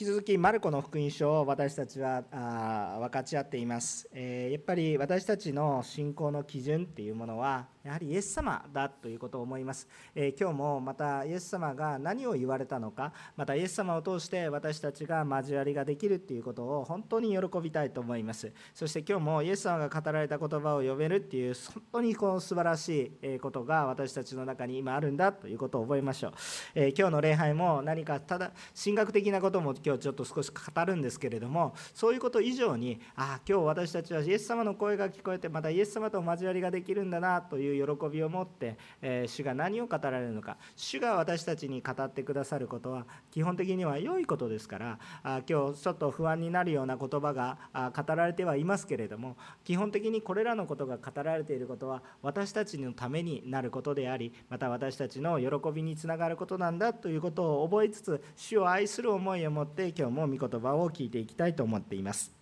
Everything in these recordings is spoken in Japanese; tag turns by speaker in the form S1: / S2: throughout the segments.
S1: 引き続きマルコの福音書を私たちはあ分かち合っています、えー、やっぱり私たちの信仰の基準っていうものはやはりイエス様だということを思います、えー、今日もまたイエス様が何を言われたのかまたイエス様を通して私たちが交わりができるっていうことを本当に喜びたいと思います。そして今日もイエス様が語られた言葉を読めるっていう本当にこの素晴らしいことが私たちの中に今あるんだということを覚えましょう、えー、今日の礼拝も何かただ神学的なことも今日ちょっと少し語るんですけれどもそういうこと以上にああ今日私たちはイエス様の声が聞こえてまたイエス様と交わりができるんだなといういう喜びを持って、え主が何を語られるのか主が私たちに語ってくださることは基本的には良いことですからあ今日ちょっと不安になるような言葉が語られてはいますけれども基本的にこれらのことが語られていることは私たちのためになることでありまた私たちの喜びにつながることなんだということを覚えつつ主を愛する思いを持って今日も御言葉を聞いていきたいと思っています。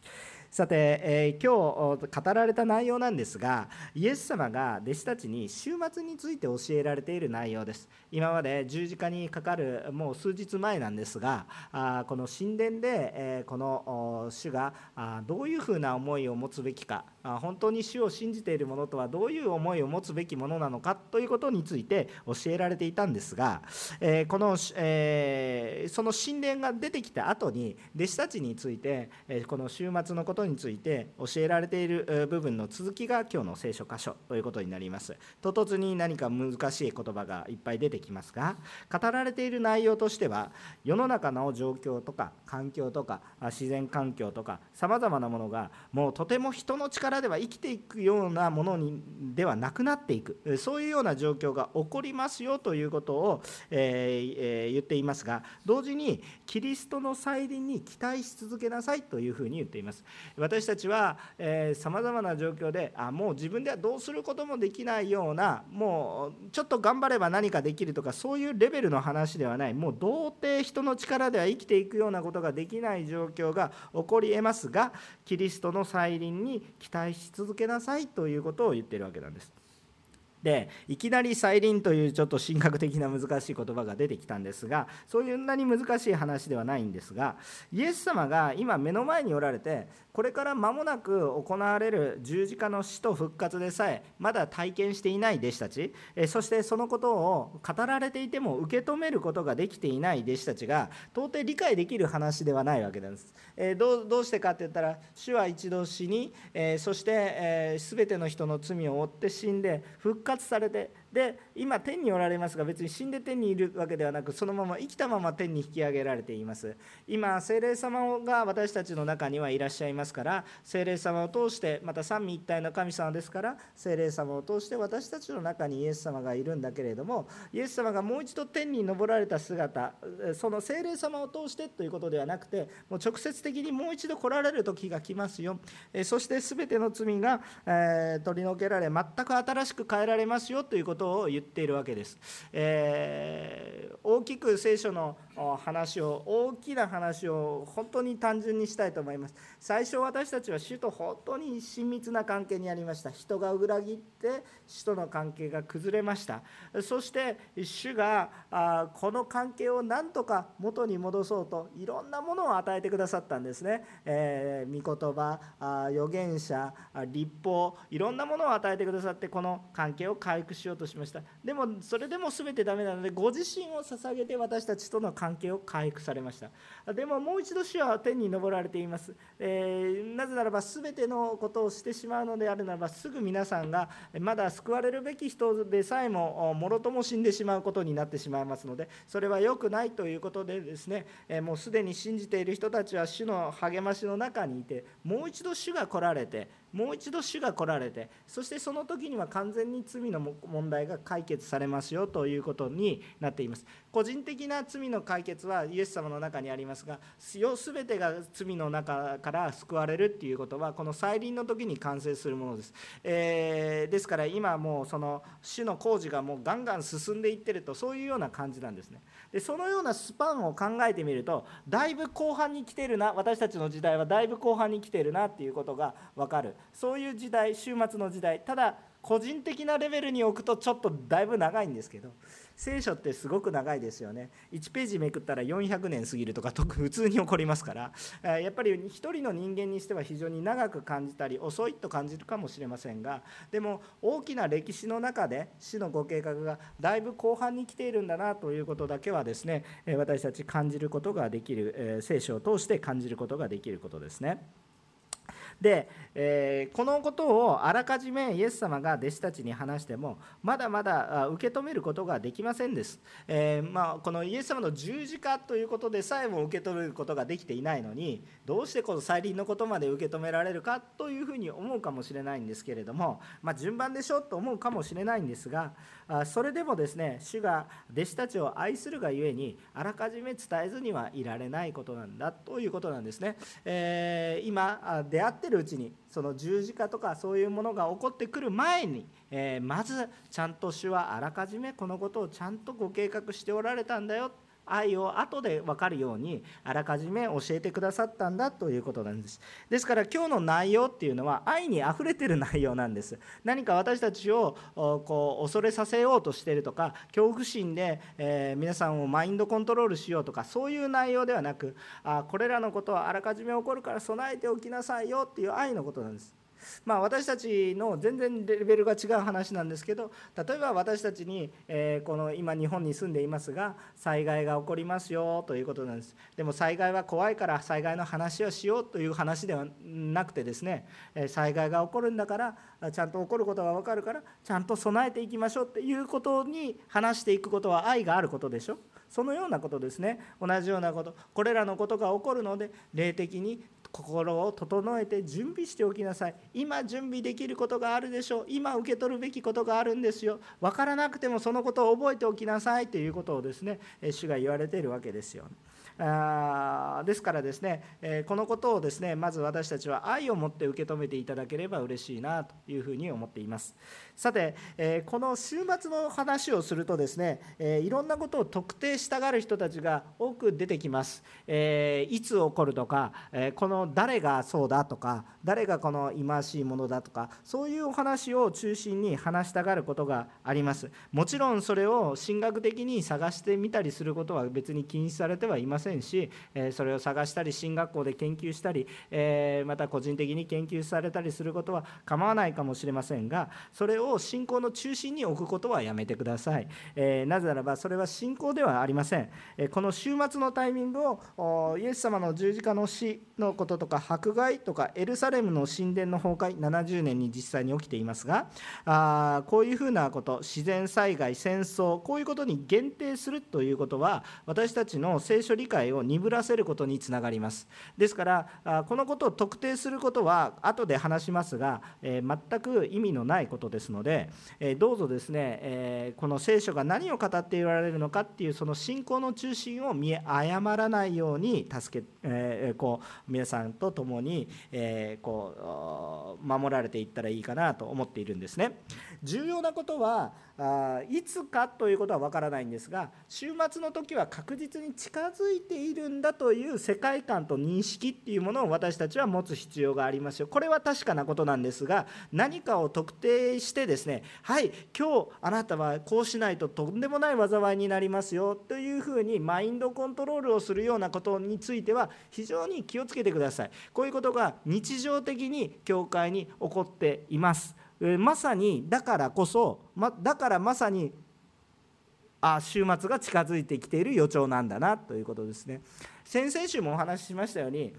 S1: さて、えー、今日語られた内容なんですがイエス様が弟子たちに週末について教えられている内容です。今まで十字架にかかるもう数日前なんですがあこの神殿で、え、この主があどういうふうな思いを持つべきかあ本当に主を信じている者とはどういう思いを持つべきものなのかということについて教えられていたんですが、え、この、え、その神殿が出てきた後に弟子たちについて、えこの週末のことことについて教えられている部分の続きが今日の聖書箇所ということになります。唐突に何か難しい言葉がいっぱい出てきますが語られている内容としては世の中の状況とか環境とか自然環境とかさまざまなものがもうとても人の力では生きていくようなものにではなくなっていく。そういうような状況が起こりますよということを、えーえー、言っていますが同時にキリストの再臨に期待し続けなさいというふうに言っています。私たちはさまざまな状況であもう自分ではどうすることもできないようなもうちょっと頑張れば何かできるとかそういうレベルの話ではないもう到底人の力では生きていくようなことができない状況が起こりえますがキリストの再臨に期待し続けなさいということを言っているわけなんです。でいきなり再臨というちょっと神学的な難しい言葉が出てきたんですがそういうなに難しい話ではないんですがイエス様が今目の前におられてこれから間もなく行われる十字架の死と復活でさえまだ体験していない弟子たちそしてそのことを語られていても受け止めることができていない弟子たちが到底理解できる話ではないわけなんです。どうどうしてかって言ったら主は一度死にえそしてえ全ての人の罪を負って死んで復活されてで今天におられますが別に死んで天にいるわけではなくそのまま生きたまま天に引き上げられています。今精霊様が私たちの中にはいらっしゃいますから精霊様を通してまた三位一体の神様ですから精霊様を通して私たちの中にイエス様がいるんだけれどもイエス様がもう一度天に昇られた姿その精霊様を通してということではなくてもう直接的にもう一度来られる時が来ますよ。そして全ての罪が、え取り除けられ全く新しく変えられますよということことを言っているわけです。えー、大きく聖書の話を大きな話を本当に単純にしたいと思います。最初私たちは主と本当に親密な関係にありました。人が裏切って主との関係が崩れました。そして主がこの関係を何とか元に戻そうといろんなものを与えてくださったんですね、えー、御言葉預言者立法いろんなものを与えてくださってこの関係を回復しようとしました。でもそれでも全てダメなのでご自身を捧げて私たちとの関係関係を回復されました。でももう一度主は天に昇られています、えー、なぜならば全てのことをしてしまうのであるならばすぐ皆さんがまだ救われるべき人でさえももろとも死んでしまうことになってしまいますのでそれは良くないということでですね、えもうすでに信じている人たちは主の励ましの中にいてもう一度主が来られてもう一度主が来られてそしてその時には完全に罪の問題が解決されますよということになっています。個人的な罪の解決はイエス様の中にありますが全てが罪の中から救われるっていうことはこの再臨の時に完成するものです、えー、ですから今もうその主の工事がもうガンガン進んでいってるとそういうような感じなんですね。でそのようなスパンを考えてみるとだいぶ後半に来てるな私たちの時代はだいぶ後半に来てるなっていうことが分かる。そういう時代終末の時代ただ個人的なレベルに置くとちょっとだいぶ長いんですけど聖書ってすごく長いですよね1ページめくったら400年過ぎるとか普通に起こりますからやっぱり1人の人間にしては非常に長く感じたり遅いと感じるかもしれませんがでも大きな歴史の中で死のご計画がだいぶ後半に来ているんだなということだけはですね私たち感じることができる聖書を通して感じることができることですね。で、えー、このことをあらかじめイエス様が弟子たちに話してもまだまだ受け止めることができませんです、えー、まあ、このイエス様の十字架ということでさえも受け取ることができていないのにどうしてこの再臨のことまで受け止められるかというふうに思うかもしれないんですけれども、まあ、順番でしょと思うかもしれないんですがそれでもですね主が弟子たちを愛するがゆえにあらかじめ伝えずにはいられないことなんだということなんですね、えー、今出会ってるうちにその十字架とかそういうものが起こってくる前に、えー、まずちゃんと主はあらかじめこのことをちゃんとご計画しておられたんだよ。愛を後で分かるようにあらかじめ教えてくださったんだということなんです。ですから今日の内容っていうのは愛にあふれてる内容なんです。何か私たちをこう恐れさせようとしてるとか恐怖心で、え、皆さんをマインドコントロールしようとかそういう内容ではなくあこれらのことはあらかじめ起こるから備えておきなさいよっていう愛のことなんです。まあ、私たちの全然レベルが違う話なんですけど例えば私たちに、えー、この今日本に住んでいますが災害が起こりますよということなんです。でも災害は怖いから災害の話をしようという話ではなくてですね災害が起こるんだからちゃんと起こることが分かるからちゃんと備えていきましょうっていうことに話していくことは愛があることでしょ。そのようなことですね。同じようなこと。これらのことが起こるので霊的に心を整えて準備しておきなさい。今準備できることがあるでしょう。今受け取るべきことがあるんですよ。分からなくてもそのことを覚えておきなさいということをですね主が言われているわけですよ。あですからですね、このことをですねまず私たちは愛を持って受け止めていただければ嬉しいなというふうに思っています。さて、えこの週末の話をするとですね、えいろんなことを特定したがる人たちが多く出てきます、えいつ起こるとか、えこの誰がそうだとか誰がこの忌まわしいものだとかそういうお話を中心に話したがることがあります。もちろんそれを神学的に探してみたりすることは別に禁止されてはいませんせんしそれを探したり進学校で研究したりえまた個人的に研究されたりすることは構わないかもしれませんがそれをを信仰の中心に置くことはやめてください。えなぜならばそれは信仰ではありません。えこの週末のタイミングをイエス様の十字架の死のこととか迫害とかエルサレムの神殿の崩壊70年に実際に起きていますがあこういうふうなこと自然災害戦争こういうことに限定するということは私たちの聖書理解を鈍らせることにつながります。ですからこのことを特定することは後で話しますが、え全く意味のないことですので、のでえどうぞですね、えこの聖書が何を語っておられるのかっていうその信仰の中心を見誤らないように助け、えこう皆さんと共に、えこう守られていったらいいかなと思っているんですね。重要なことはあいつかということは分からないんですが週末の時は確実に近づいているんだという世界観と認識っていうものを私たちは持つ必要がありますよ。これは確かなことなんですが何かを特定してですねはい今日あなたはこうしないととんでもない災いになりますよというふうにマインドコントロールをするようなことについては非常に気をつけてください。こういうことが日常的に教会に起こっています。まさにだからこそ、ま、だからまさにあ週末が近づいてきている予兆なんだなということですね。先々週もお話ししましたように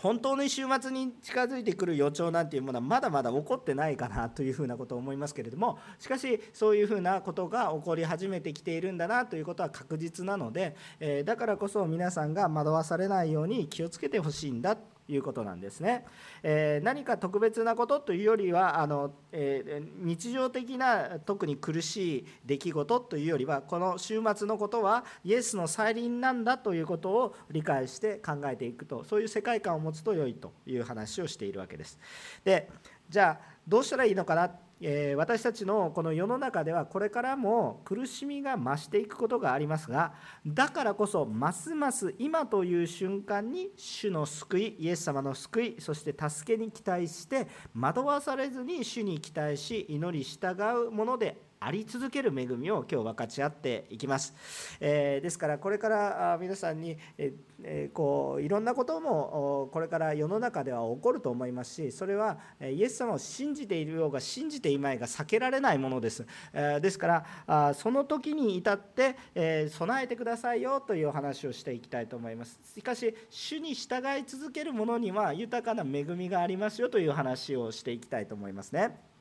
S1: 本当に週末に近づいてくる予兆なんていうものはまだまだ起こってないかなというふうなことを思いますけれどもしかしそういうふうなことが起こり始めてきているんだなということは確実なので、えだからこそ皆さんが惑わされないように気をつけてほしいんだ。いうことなんですね。えー、何か特別なことというよりはあの、えー、日常的な特に苦しい出来事というよりはこの週末のことはイエスの再臨なんだということを理解して考えていくとそういう世界観を持つと良いという話をしているわけです。でじゃあどうしたらいいのかなえ私たちのこの世の中ではこれからも苦しみが増していくことがありますがだからこそますます今という瞬間に主の救いイエス様の救いそして助けに期待して惑わされずに主に期待し祈り従うものであり続ける恵みを今日分かち合っていきます、え、ですからこれから皆さんに、え、こういろんなこともこれから世の中では起こると思いますしそれはイエス様を信じているようが信じていまいが避けられないものです、え、ですからその時に至って、え備えてくださいよというお話をしていきたいと思います。しかし主に従い続ける者には豊かな恵みがありますよという話をしていきたいと思いますね。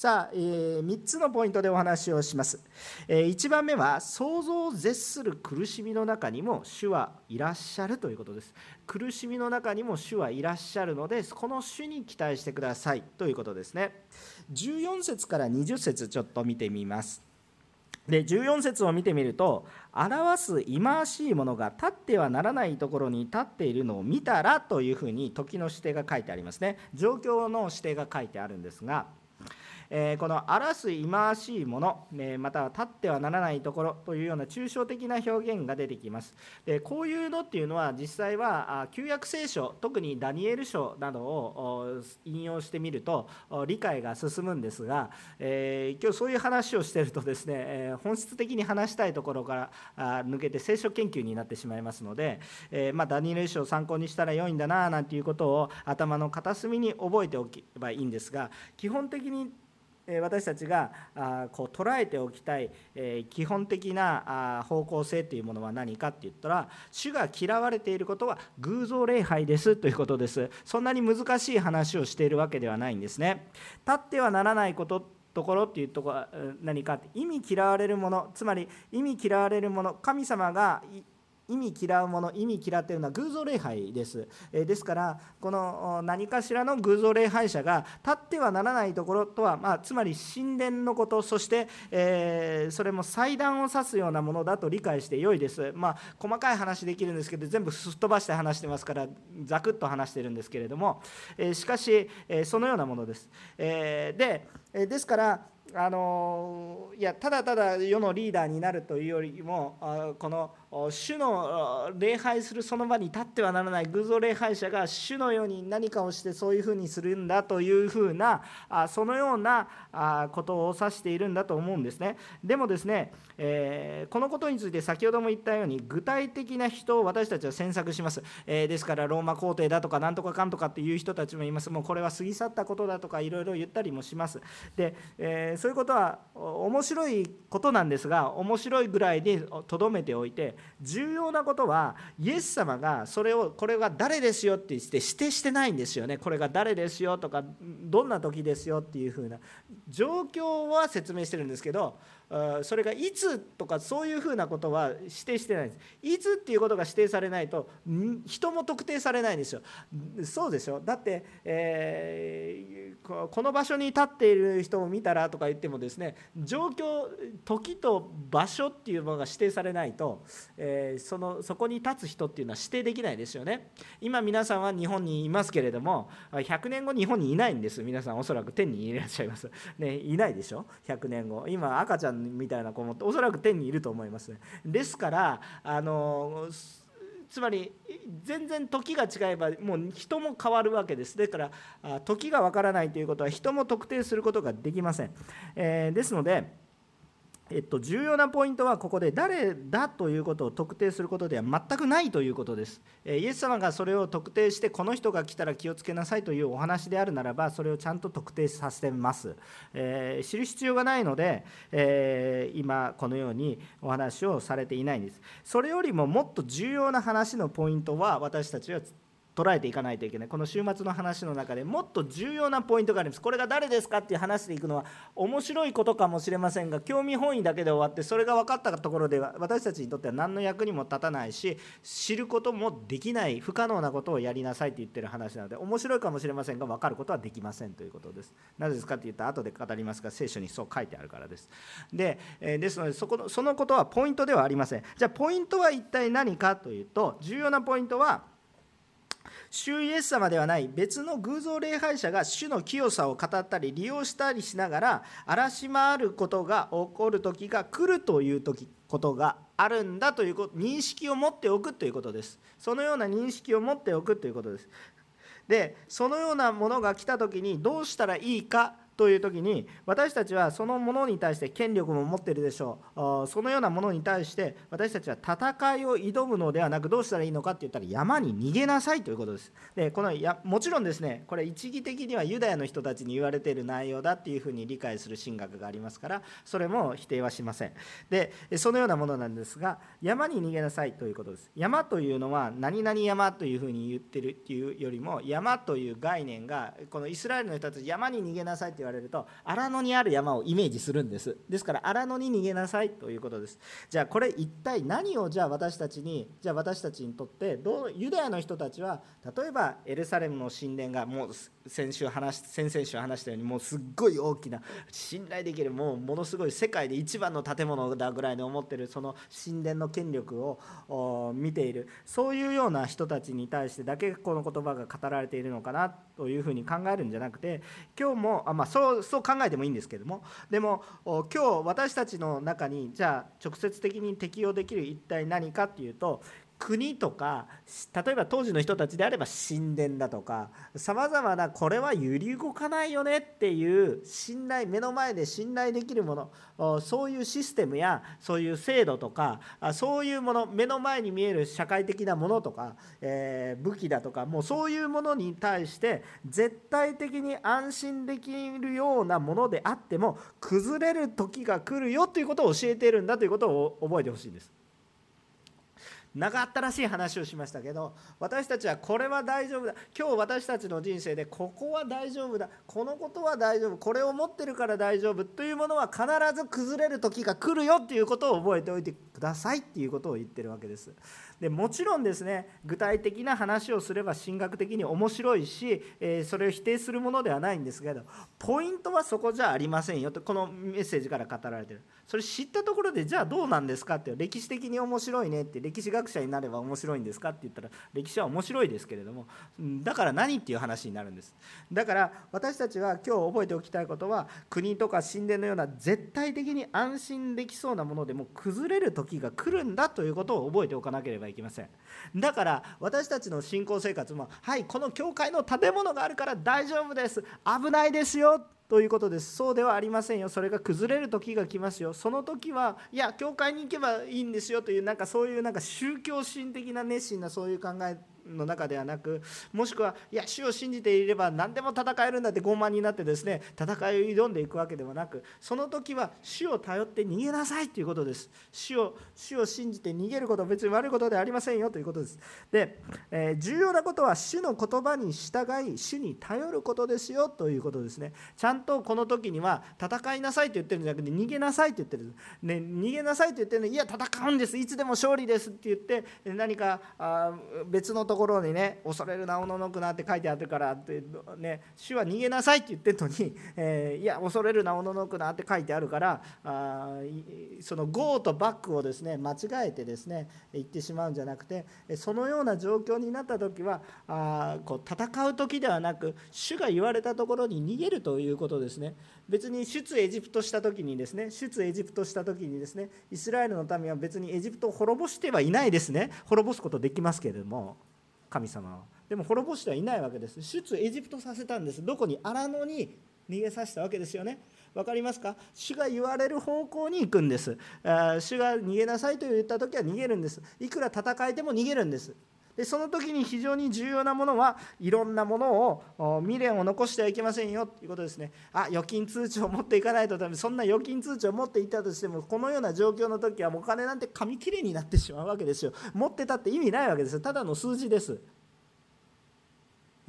S1: さあ、えー、3つのポイントでお話をします。えー、1番目は、想像を絶する苦しみの中にも主はいらっしゃるということです。苦しみの中にも主はいらっしゃるので、この主に期待してくださいということですね。14節から20節ちょっと見てみます。で14節を見てみると表す忌まわしいものが立ってはならないところに立っているのを見たらというふうに時の指定が書いてありますね状況の指定が書いてあるんですがえこの荒らす忌まわしいもの、えまたは立ってはならないところというような抽象的な表現が出てきます。でこういうのっていうのは実際は旧約聖書特にダニエル書などを引用してみると理解が進むんですが、え今日そういう話をしてるとですね、え本質的に話したいところから抜けて聖書研究になってしまいますので、えまあ、ダニエル書を参考にしたら良いんだななんていうことを頭の片隅に覚えておけばいいんですが基本的に私たちがこう捉えておきたい基本的な方向性というものは何かって言ったら主が嫌われていることは偶像礼拝ですということです。そんなに難しい話をしているわけではないんですね。立ってはならないことところっていうところは何か意味嫌われるものつまり意味嫌われるもの神様が意味嫌うもの意味嫌っていうのは偶像礼拝です、えですからこの何かしらの偶像礼拝者が立ってはならないところとは、まあ、つまり神殿のことそして、えー、それも祭壇を指すようなものだと理解してよいです、まあ、細かい話できるんですけど全部すっ飛ばして話してますからざくっと話してるんですけれども、えしかし、えそのようなものです、えでですからあのいやただただ世のリーダーになるというよりもこの主の礼拝するその場に立ってはならない。偶像礼拝者が主のように何かをしてそういうふうにするんだというふうなそのようなことを指しているんだと思うんですね。でもですね、えこのことについて先ほども言ったように具体的な人を私たちは詮索します、えですからローマ皇帝だとかなんとかかんとかっていう人たちもいます。もうこれは過ぎ去ったことだとかいろいろ言ったりもします。で、えそういうことは面白いことなんですが面白いぐらいでとどめておいて重要なことはイエス様がそれをこれが誰ですよって言って指定してないんですよね。これが誰ですよとかどんな時ですよっていうふうな。状況は説明してるんですけどそれがいつとかそういうふうなことは指定してないんです。いつっていうことが指定されないと人も特定されないんですよ。そうでしょ？だって、えー、この場所に立っている人を見たらとか言ってもですね状況時と場所っていうものが指定されないと、えー、そのそこに立つ人っていうのは指定できないですよね。今皆さんは日本にいますけれども100年後日本にいないんです。皆さんおそらく天にいらっしゃいます、ね、いないでしょ？100年後。今赤ちゃんみたいな子もおそらく天にいると思います。ですからあのつまり全然時が違えばもう人も変わるわけです。だから時がわからないということは人も特定することができません、えー、ですのでえっと、重要なポイントはここで誰だということを特定することでは全くないということです。イエス様がそれを特定してこの人が来たら気をつけなさいというお話であるならばそれをちゃんと特定させます。えー、知る必要がないので、えー、今このようにお話をされていないんです。それよりももっと重要な話のポイントは私たちは捉えていかないといけない。この週末の話の中でもっと重要なポイントがあります。これが誰ですかっていう話でいくのは面白いことかもしれませんが興味本位だけで終わってそれが分かったところでは私たちにとっては何の役にも立たないし知ることもできない不可能なことをやりなさいって言ってる話なので面白いかもしれませんが分かることはできませんということです。なぜですかって言ったら後で語りますが聖書にそう書いてあるからです。で、えですのでそこのそのことはポイントではありません。じゃあポイントは一体何かというと重要なポイントは主イエス様ではない別の偶像礼拝者が主の清さを語ったり利用したりしながら荒らし回ることが起こる時が来るという時ことがあるんだということ認識を持っておくということです。そのような認識を持っておくということです。でそのようなものが来た時にどうしたらいいかという時に私たちはそのものに対して権力も持ってるでしょう。そのようなものに対して私たちは戦いを挑むのではなくどうしたらいいのかって言ったら山に逃げなさいということです。でこのやもちろんですねこれ一義的にはユダヤの人たちに言われている内容だっていうふうに理解する神学がありますからそれも否定はしません。でそのようなものなんですが山に逃げなさいということです。山というのは何々山というふうに言ってるっていうよりも山という概念がこのイスラエルの人たち山に逃げなさいって言われれると荒野にある山をイメージするんです。ですから荒野に逃げなさいということです。じゃあこれ一体何をじゃあ私たちにじゃあ私たちにとってどうユダヤの人たちは例えばエルサレムの神殿がもう先週話先々週話したようにもうすっごい大きな信頼できるもうものすごい世界で一番の建物だぐらいに思ってるその神殿の権力を見ている。そういうような人たちに対してだけこの言葉が語られているのかな。というふうに考えるんじゃなくて今日もあ、まあ、そうそう考えてもいいんですけどもでも今日私たちの中にじゃあ直接的に適用できる一体何かっていうと国とか例えば当時の人たちであれば神殿だとかさまざまなこれは揺り動かないよねっていう信頼目の前で信頼できるものそういうシステムやそういう制度とかそういうもの目の前に見える社会的なものとか、えー、武器だとかもうそういうものに対して絶対的に安心できるようなものであっても崩れる時が来るよということを教えているんだということを覚えてほしいんです。長ったらしい話をしましたけど私たちはこれは大丈夫だ。今日私たちの人生でここは大丈夫だ。このことは大丈夫。これを持ってるから大丈夫。というものは必ず崩れる時が来るよっていうことを覚えておいてくださいっていうことを言ってるわけです。でもちろんですね具体的な話をすれば神学的に面白いし、えー、それを否定するものではないんですけどポイントはそこじゃありませんよとこのメッセージから語られてる。それ知ったところでじゃあどうなんですかって歴史的に面白いねって歴史学者になれば面白いんですかって言ったら歴史は面白いですけれどもだから何っていう話になるんです。だから私たちは今日覚えておきたいことは国とか神殿のような絶対的に安心できそうなものでも崩れる時が来るんだということを覚えておかなければいけませんだから私たちの信仰生活もはいこの教会の建物があるから大丈夫です。危ないですよということです。そうではありませんよ。それが崩れる時が来ますよ。その時はいや教会に行けばいいんですよというなんかそういうなんか宗教心的な熱心なそういう考えの中ではなくもしくはいや主を信じていれば何でも戦えるんだって傲慢になってですね戦いを挑んでいくわけではなくその時は主を頼って逃げなさいということです。主を主を信じて逃げることは別に悪いことではありませんよということです。で、えー、重要なことは主の言葉に従い主に頼ることですよということですね。ちゃんとこの時には戦いなさいと言ってるんじゃなくて逃げなさいと言ってる、ね、逃げなさいと言ってるのいや戦うんです。いつでも勝利ですって言って何かあ別のところにね恐れるなおののくなって書いてあるからってね主は逃げなさいって言ってるのに、えー、いや恐れるなおののくなって書いてあるからあその GO とバックをですね間違えてですね言ってしまうんじゃなくてそのような状況になった時はあこう戦う時ではなく主が言われたところに逃げるということですね。別に出エジプトした時にですね出エジプトした時にですねイスラエルの民は別にエジプトを滅ぼしてはいないですね。滅ぼすことできますけれども。神様は。でも滅ぼしてはいないわけです。出エジプトさせたんです。どこに荒野に逃げさせたわけですよね。分かりますか？主が言われる方向に行くんです。主が逃げなさいと言った時は逃げるんです。いくら戦えても逃げるんです。その時に非常に重要なものはいろんなものを未練を残してはいけませんよということですね。あ預金通帳を持っていかないとダメ。そんな預金通帳を持っていたとしてもこのような状況の時はお金なんて紙切れになってしまうわけですよ。持ってたって意味ないわけですよ。ただの数字です。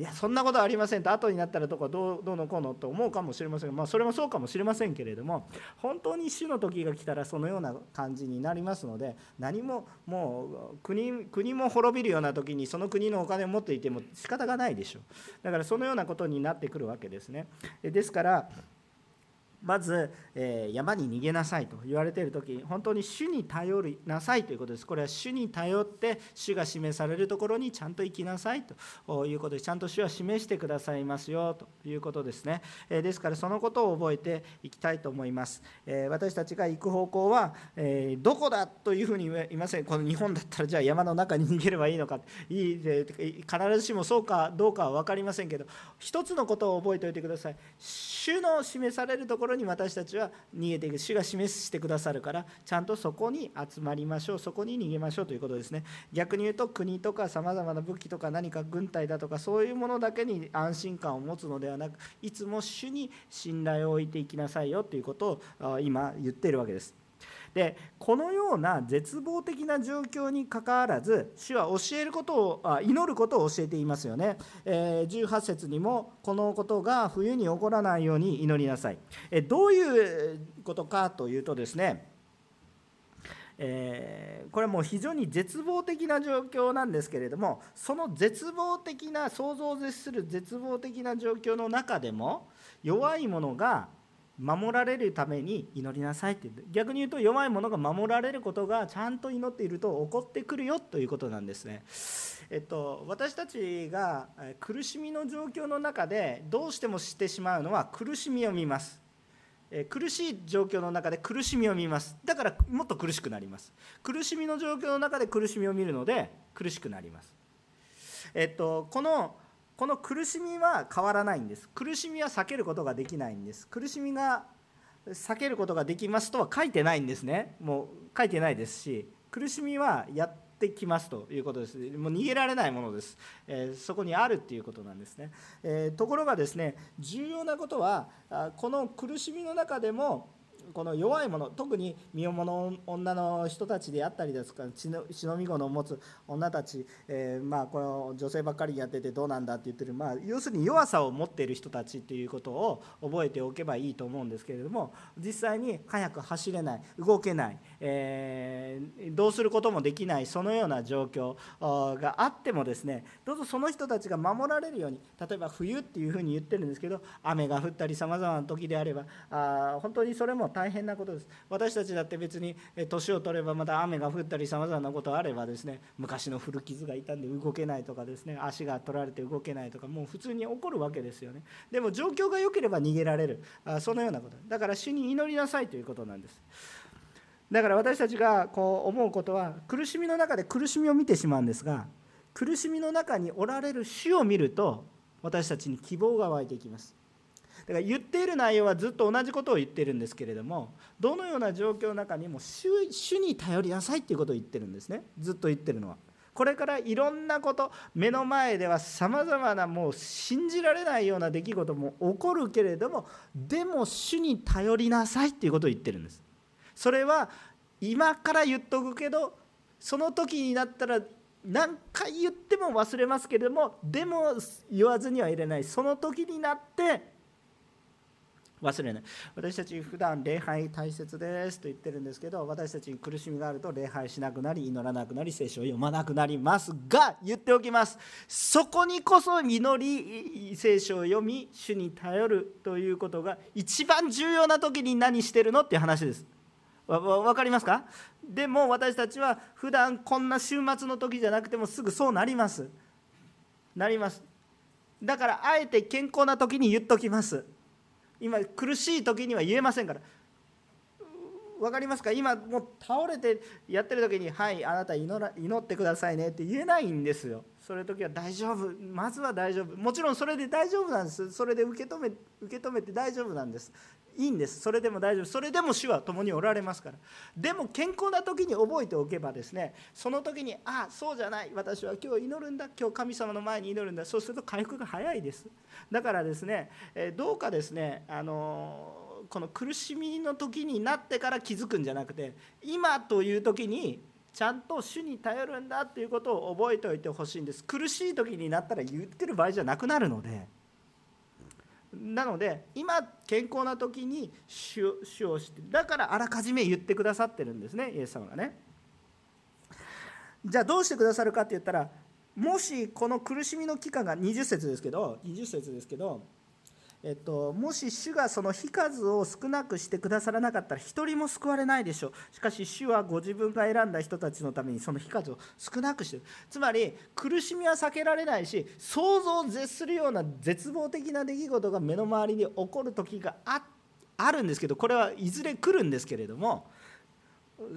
S1: いやそんなことはありませんと後になったらとかどうどうのこうのと思うかもしれませんがまあ、それもそうかもしれませんけれども本当に死の時が来たらそのような感じになりますので何ももう国国も滅びるような時にその国のお金を持っていても仕方がないでしょう。だからそのようなことになってくるわけですね。ですからまず、えー、山に逃げなさいと言われている時本当に主に頼りなさいということです。これは主に頼って主が示されるところにちゃんと行きなさいということでちゃんと主は示してくださいますよということですね、えー、ですからそのことを覚えていきたいと思います、えー、私たちが行く方向は、えどこだというふうに言いません。この日本だったらじゃあ山の中に逃げればいいのか。いい必ずしもそうかどうかは分かりませんけど一つのことを覚えておいてください。主の示されるところろに私たちは逃げていく主が示してくださるからちゃんとそこに集まりましょうそこに逃げましょうということですね。逆に言うと国とかさまざまな武器とか何か軍隊だとかそういうものだけに安心感を持つのではなくいつも主に信頼を置いていきなさいよということを今言っているわけです。でこのような絶望的な状況にかかわらず主は教えることをあ祈ることを教えていますよね、えー、18節にもこのことが冬に起こらないように祈りなさい、えどういうことかというとですねえー、これはもう非常に絶望的な状況なんですけれどもその絶望的な想像を絶する絶望的な状況の中でも弱い者が守られるために祈りなさいって逆に言うと弱い者が守られることがちゃんと祈っていると起こってくるよということなんですね。えっと、私たちが苦しみの状況の中でどうしてもしてしまうのは苦しみを見ます。苦しい状況の中で苦しみを見ますだからもっと苦しくなります苦しみの状況の中で苦しみを見るので苦しくなりますえっとこのこの苦しみは変わらないんです。苦しみは避けることができないんです。苦しみが避けることができますとは書いてないんですね。もう書いてないですし苦しみはやってきますということです。もう逃げられないものです、えー、そこにあるっていうことなんですね、えー、ところがですね重要なことはこの苦しみの中でもこの弱い者特に身重の女の人たちであったりですか忍び子の持つ女たち、えー、まあこの女性ばっかりやっててどうなんだって言ってる、まあ、要するに弱さを持っている人たちっていうことを覚えておけばいいと思うんですけれども実際に早く走れない動けない、えー、どうすることもできないそのような状況があってもですねどうぞその人たちが守られるように例えば冬っていうふうに言ってるんですけど雨が降ったりさまざまな時であればあ本当にそれも大大変なことです。私たちだって別に年を取ればまた雨が降ったりさまざまなことあればですね昔の古傷が痛んで動けないとかですね足が取られて動けないとかもう普通に起こるわけですよね。でも状況が良ければ逃げられる。あそのようなこと。だから主に祈りなさいということなんです。だから私たちがこう思うことは苦しみの中で苦しみを見てしまうんですが苦しみの中におられる主を見ると私たちに希望が湧いていきます。だから言っている内容はずっと同じことを言ってるんですけれどもどのような状況の中にも主主に頼りなさいっていうことを言ってるんですねずっと言ってるのは。これからいろんなこと目の前ではさまざまなもう信じられないような出来事も起こるけれどもでも主に頼りなさいっていうことを言ってるんです。それは今から言っとくけどその時になったら何回言っても忘れますけれどもでも言わずにはいれないその時になって忘れない。私たち普段礼拝大切ですと言ってるんですけど私たちに苦しみがあると礼拝しなくなり祈らなくなり聖書を読まなくなりますが言っておきます。そこにこそ祈り聖書を読み主に頼るということが一番重要な時に何してるのっていう話です。分かりますか？でも私たちは普段こんな週末の時じゃなくてもすぐそうなります。なります。だからあえて健康な時に言っときます。今苦しい時には言えませんから。分かりますか？今もう倒れてやってる時に「はいあなた祈ら祈ってくださいね」って言えないんですよ。それ時は大丈夫。まずは大丈夫。もちろんそれで大丈夫なんです。それで受け止め受け止めて大丈夫なんです。いいんです。それでも大丈夫。それでも主は共におられますから。でも健康な時に覚えておけばですねその時にああそうじゃない。私は今日祈るんだ。今日神様の前に祈るんだ。そうすると回復が早いですだからですね、えどうかですねあのこの苦しみの時になってから気づくんじゃなくて今という時にちゃんと主に頼るんだっていうことを覚えておいてほしいんです苦しい時になったら言ってる場合じゃなくなるので。なので今健康な時に主をしてだからあらかじめ言ってくださってるんですねイエス様がねじゃあどうしてくださるかって言ったらもしこの苦しみの期間が20節ですけど20節ですけど、えっと、もし主がその日数を少なくしてくださらなかったら一人も救われないでしょう。しかし主はご自分が選んだ人たちのためにその日数を少なくしてる。つまり苦しみは避けられないし想像を絶するような絶望的な出来事が目の周りに起こる時があるんですけどこれはいずれ来るんですけれども。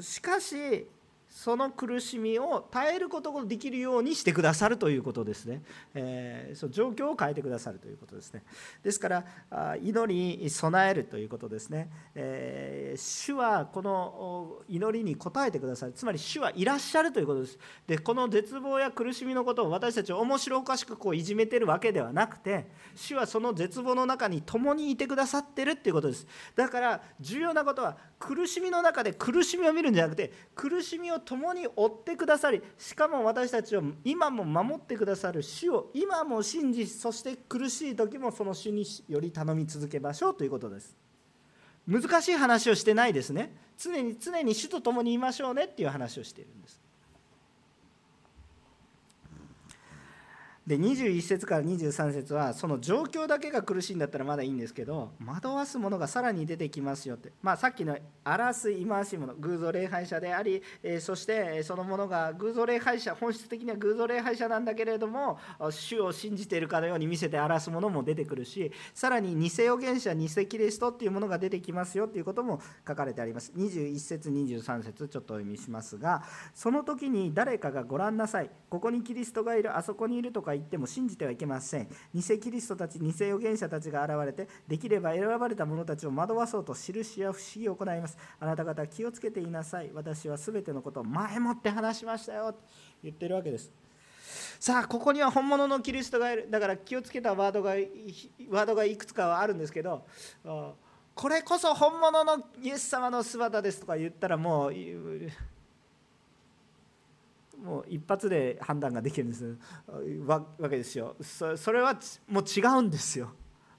S1: しかしその苦しみを耐えることができるようにしてくださるということですね、えー、その状況を変えてくださるということですね。ですから祈りに備えるということですね、えー、主はこの祈りに応えてくださる。つまり主はいらっしゃるということです。でこの絶望や苦しみのことを私たち面白おかしくこういじめてるわけではなくて主はその絶望の中に共にいてくださってるっていうことです。だから重要なことは苦しみの中で苦しみを見るんじゃなくて苦しみを共に追ってくださりしかも私たちを今も守ってくださる主を今も信じそして苦しい時もその主により頼み続けましょうということです。難しい話をしてないですね。常に常に主と共にいましょうねっていう話をしているんです。で21節から23節はその状況だけが苦しいんだったらまだいいんですけど惑わすものがさらに出てきますよって、まあ、さっきの荒らす忌まわしいもの偶像礼拝者であり、え、そしてそのものが偶像礼拝者本質的には偶像礼拝者なんだけれども主を信じているかのように見せて荒らすものも出てくるしさらに偽預言者偽キリストっていうものが出てきますよっていうことも書かれてあります。21節23節ちょっとお読みしますがその時に誰かがご覧なさい。ここにキリストがいるあそこにいるとか言っても信じてはいけません。偽キリストたち偽預言者たちが現れてできれば選ばれた者たちを惑わそうと印や不思議を行います。あなた方気をつけていなさい。私は全てのことを前もって話しましたよと言ってるわけです。さあここには本物のキリストがいる。だから気をつけたワードがワードがいくつかはあるんですけどこれこそ本物のイエス様の姿ですとか言ったらもうもう一発で判断ができるんです。わけですよ。それはもう違うんですよ。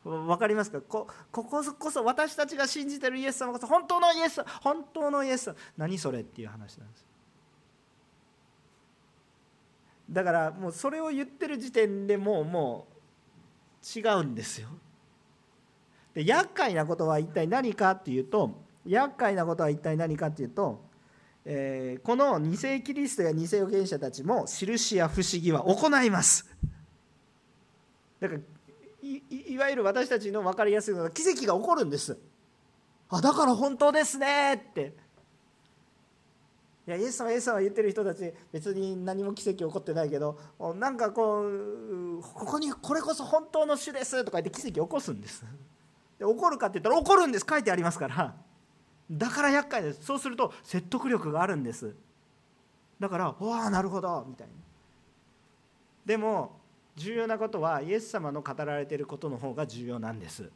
S1: 分かりますか？ここここそ私たちが信じてるイエス様こそ本当のイエス本当のイエス何それっていう話なんです。だからもうそれを言ってる時点でもうもう違うんですよ。で厄介なことは一体何かっていうと厄介なことは一体何かっていうとえー、この偽キリストや偽預言者たちも印や不思議は行います。だからいわゆる私たちの分かりやすいのは奇跡が起こるんです。あだから本当ですねって。いやイエス様イエス様言ってる人たち別に何も奇跡起こってないけどなんかこうここにこれこそ本当の主ですとか言って奇跡起こすんです。で起こるかって言ったら起こるんです。書いてありますから。だから厄介です。そうすると説得力があるんです。だから「わあなるほど」みたいな。でも重要なことはイエス様の語られていることの方が重要なんです。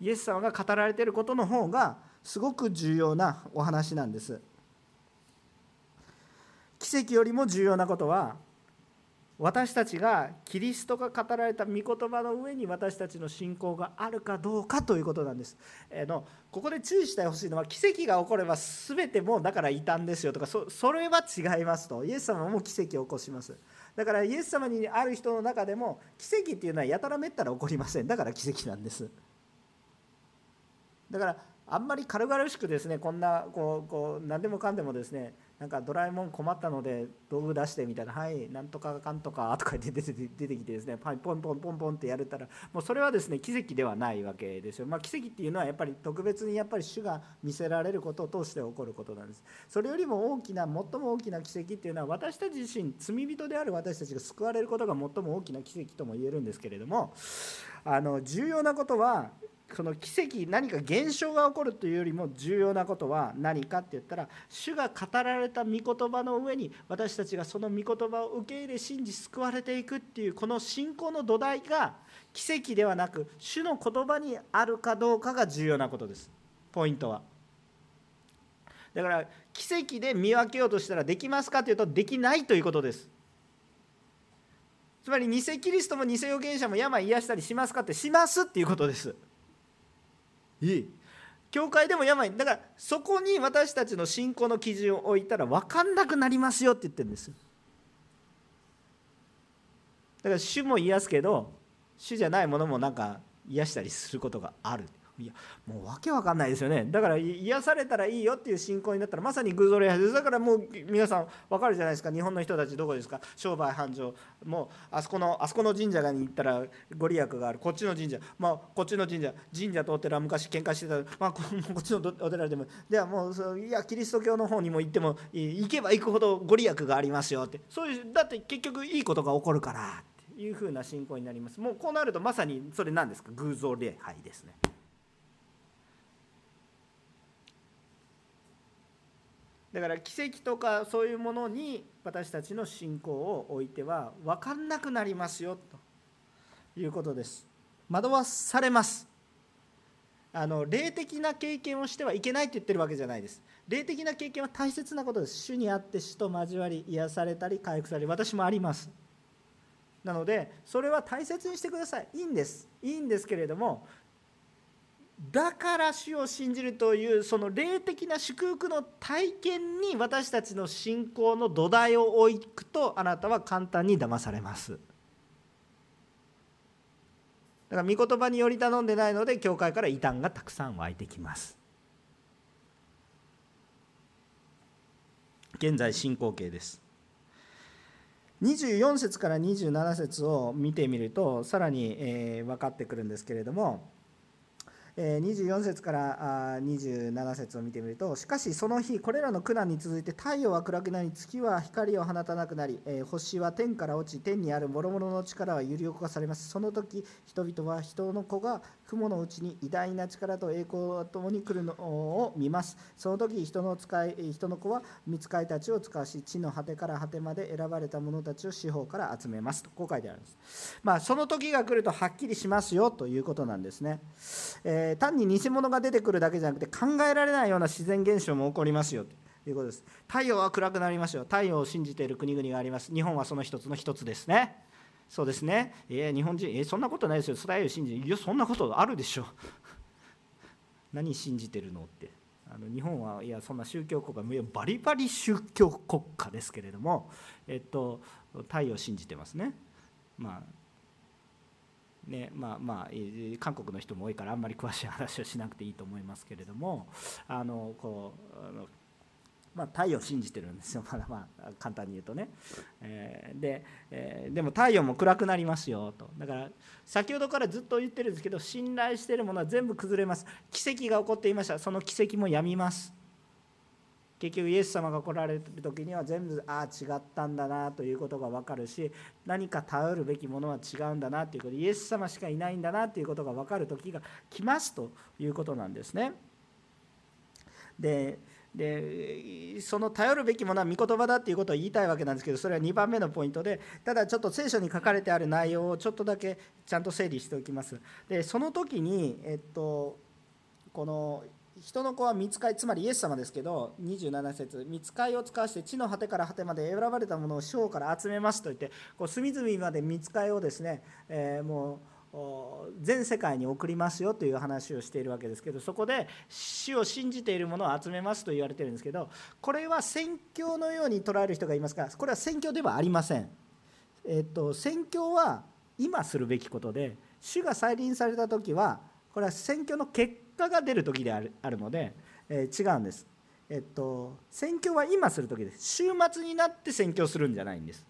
S1: イエス様が語られていることの方がすごく重要なお話なんです。奇跡よりも重要なことは私たちがキリストが語られた御言葉の上に私たちの信仰があるかどうかということなんです。えのここで注意してほしいのは奇跡が起これば全てもうだから異端ですよとかそそれは違いますとイエス様も奇跡を起こします。だからイエス様にある人の中でも奇跡っていうのはやたらめったら起こりませんだから奇跡なんです。だからあんまり軽々しくですねこんなこうこう何でもかんでもですねなんかドラえもん困ったので道具出してみたいな「はいなんとかかんとか」とかって出て出てきてですねポンポンポンポンってやれたらもうそれはですね奇跡ではないわけですよ。まあ、奇跡っていうのはやっぱり特別にやっぱり主が見せられることを通して起こることなんです。それよりも大きな最も大きな奇跡っていうのは私たち自身罪人である私たちが救われることが最も大きな奇跡とも言えるんですけれどもあの重要なことはその奇跡何か現象が起こるというよりも重要なことは何かって言ったら主が語られた御言葉の上に私たちがその御言葉を受け入れ信じ救われていくっていうこの信仰の土台が奇跡ではなく主の言葉にあるかどうかが重要なことです。ポイントは。だから奇跡で見分けようとしたらできますかというとできないということです。つまり偽キリストも偽預言者も病癒したりしますかってしますっていうことです。いい。教会でも病だからそこに私たちの信仰の基準を置いたら分かんなくなりますよって言ってるんですだから主も癒すけど主じゃないものもなんか癒したりすることがある。いやもうわけわかんないですよね。だから癒されたらいいよっていう信仰になったらまさに偶像礼拝です。だからもう皆さんわかるじゃないですか。日本の人たちどこですか？商売繁盛。もうあそこのあそこの神社に行ったらご利益がある。こっちの神社。まあこっちの神社。神社とお寺昔喧嘩してた。まあこっちのお寺でも。ではもういやキリスト教の方にも行っても行けば行くほどご利益がありますよって。そういうだって結局いいことが起こるからっていうふうな信仰になります。もうこうなるとまさにそれ何ですか？偶像礼拝ですね。だから奇跡とかそういうものに私たちの信仰を置いては分かんなくなりますよと。いうことです。惑わされます。あの霊的な経験をしてはいけないと言ってるわけじゃないです。霊的な経験は大切なことです。主にあって主と交わり癒されたり回復される。私もあります。なのでそれは大切にしてください。いいんです。いいんですけれどもだから主を信じるというその霊的な祝福の体験に私たちの信仰の土台を置くとあなたは簡単に騙されます。だから御言葉により頼んでないので教会から異端がたくさん湧いてきます。現在進行形です。24節から27節を見てみるとさらに、えー、分かってくるんですけれども24節から27節を見てみるとしかしその日これらの苦難に続いて太陽は暗くなり月は光を放たなくなり星は天から落ち天にある諸々の力は揺り起こされます。その時人々は人の子が雲のうちに偉大な力と栄光とともに来るのを見ます。その時人の使い人の子は見つかいたちを使わし地の果てから果てまで選ばれた者たちを四方から集めます。とこう書いてあるんです。まあその時が来るとはっきりしますよということなんですね、えー、単に偽物が出てくるだけじゃなくて考えられないような自然現象も起こりますよと。いうことです。太陽は暗くなりますよ。太陽を信じている国々があります。日本はその一つの一つですね。そうですね、えー、日本人、え、そんなことないですよ、スライル信じいや、そんなことあるでしょ。何信じてるのって。あの日本はいやそんな宗教国家バリバリ宗教国家ですけれども、えっと、太陽信じてますね。まあねまあまあ、韓国の人も多いからあんまり詳しい話はしなくていいと思いますけれどもあのこうあのまあ、太陽を信じてるんですよ、ま だまあ簡単に言うとね。えー、で、えー、でも太陽も暗くなりますよと。だから先ほどからずっと言ってるんですけど、信頼してるものは全部崩れます。奇跡が起こっていました、その奇跡もやみます。結局イエス様が来られる時には全部ああ違ったんだなということが分かるし何か頼るべきものは違うんだなということでイエス様しかいないんだなということが分かる時が来ますということなんですね。ででその頼るべきものは御言葉だっていうことを言いたいわけなんですけどそれは2番目のポイントでただちょっと聖書に書かれてある内容をちょっとだけちゃんと整理しておきます。でその時に、えっと、この人の子は見つかいつまりイエス様ですけど27節見つかいを使わして地の果てから果てまで選ばれたものを四方から集めますと言ってこう隅々まで見つかいをですね、えー、もう全世界に送りますよという話をしているわけですけどそこで死を信じているものを集めますと言われてるんですけどこれは宣教のように捉える人がいますがこれは宣教ではありません。えっと、宣教は今するべきことで主が再臨された時はこれは宣教の結果が出る時であるあるので、えー、違うんです。えっと、宣教は今する時です。週末になって宣教するんじゃないんです。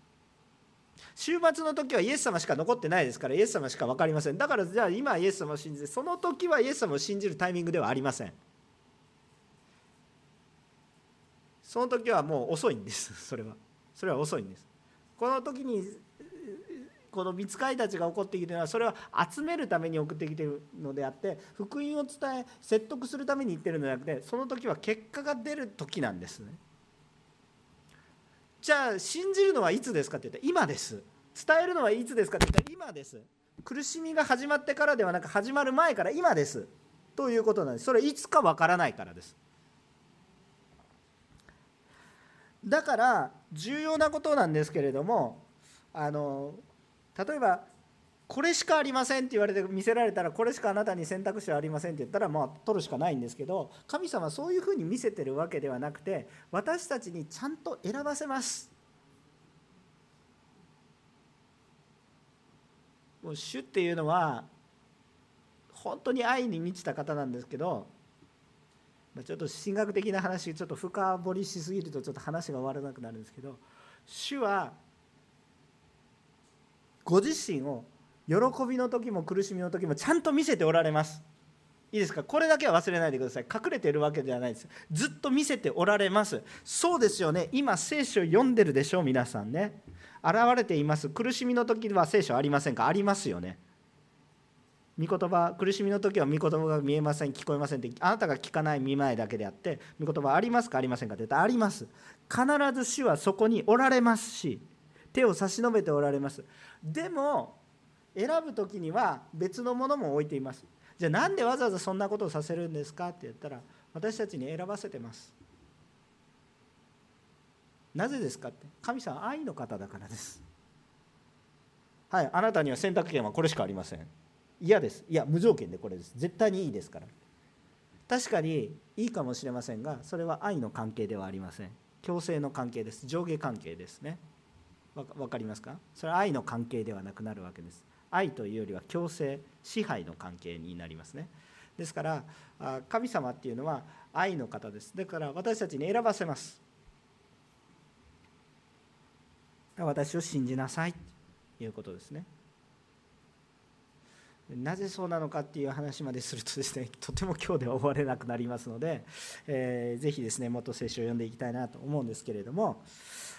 S1: 週末の時はイエス様しか残ってないですからイエス様しか分かりません。だからじゃあ今イエス様を信じてその時はイエス様を信じるタイミングではありません。その時はもう遅いんです。それは。それは遅いんです。この時にこの見つかりたちが起こってきてるのはそれは集めるために送ってきてるのであって福音を伝え説得するために言ってるのではなくてその時は結果が出る時なんですね。じゃあ信じるのはいつですかって言ったら今です。伝えるのはいつですかって言ったら今です。苦しみが始まってからではなく始まる前から今です。ということなんです。それいつかわからないからです。だから重要なことなんですけれどもあの例えばこれしかありませんって言われて見せられたらこれしかあなたに選択肢はありませんって言ったらまあ取るしかないんですけど神様はそういうふうに見せてるわけではなくて私たちにちゃんと選ばせます。もう主っていうのは本当に愛に満ちた方なんですけどちょっと神学的な話ちょっと深掘りしすぎるとちょっと話が終わらなくなるんですけど主はご自身を喜びの時も苦しみの時もちゃんと見せておられます。いいですか？これだけは忘れないでください。隠れてるわけではないです。ずっと見せておられます。そうですよね。今聖書読んでるでしょ？う皆さんね。現れています。苦しみの時は聖書ありませんか？ありますよね。御言葉苦しみの時は御言葉が見えません。聞こえませんってあなたが聞かない見前だけであって御言葉ありますか？ありませんか？って言ったらあります。必ず主はそこにおられますし手を差し伸べておられます。でも選ぶ時には別のものも置いています。じゃあなんでわざわざそんなことをさせるんですか？って言ったら私たちに選ばせてます。なぜですかって。神様愛の方だからです。はいあなたには選択権はこれしかありません。嫌です。いや無条件でこれです。絶対にいいですから。確かにいいかもしれませんがそれは愛の関係ではありません。強制の関係です。上下関係ですね。分かりますか？それは愛の関係ではなくなるわけです。愛というよりは強制支配の関係になりますね。ですから神様っていうのは愛の方です。だから私たちに選ばせます。私を信じなさい。ということですね。なぜそうなのかっていう話までするとですね とても今日では終われなくなりますので、えー、ぜひですねもっと聖書を読んでいきたいなと思うんですけれども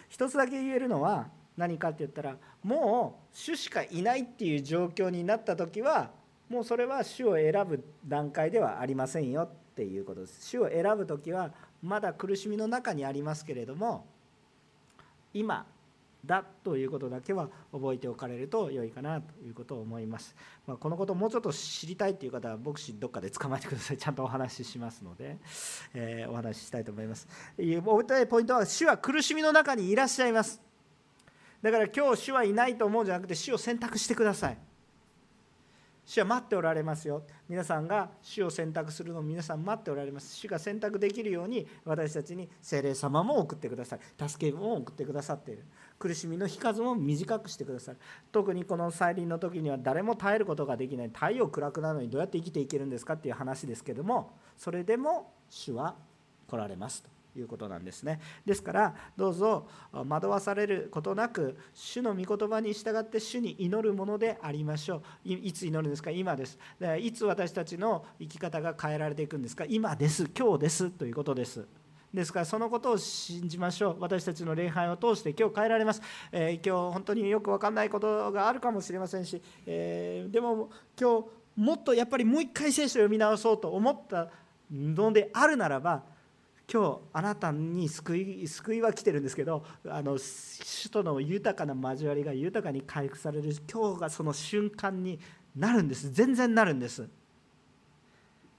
S1: 一つだけ言えるのは何かって言ったらもう主しかいないっていう状況になった時はもうそれは主を選ぶ段階ではありませんよっていうことです。主を選ぶ時はまだ苦しみの中にありますけれども今だということだけは覚えておかれると良いかなということを思います。まあ、このことをもうちょっと知りたいという方は牧師どっかで捕まえてください。ちゃんとお話ししますので、えー、お話ししたいと思います。覚えたいポイントは主は苦しみの中にいらっしゃいます。だから今日主はいないと思うんじゃなくて主を選択してください。主は待っておられますよ。皆さんが主を選択するのを皆さん待っておられます。主が選択できるように私たちに精霊様も送ってください。助けも送ってくださっている。苦しみの日数も短くしてくださる。特にこの再臨の時には誰も耐えることができない。太陽暗くなるのにどうやって生きていけるんですかっていう話ですけども、それでも主は来られますと。いうことなんですね。ですからどうぞ惑わされることなく主の御言葉に従って主に祈るものでありましょう。いつ祈るんですか？今です。いつ私たちの生き方が変えられていくんですか？今です。今日です。ということです。ですからそのことを信じましょう。私たちの礼拝を通して今日変えられます、えー、今日本当によく分かんないことがあるかもしれませんし、えー、でも今日もっとやっぱりもう一回聖書を読み直そうと思ったのであるならば今日あなたに救い救いは来てるんですけどあの首都の豊かな交わりが豊かに回復される今日がその瞬間になるんです。全然なるんです。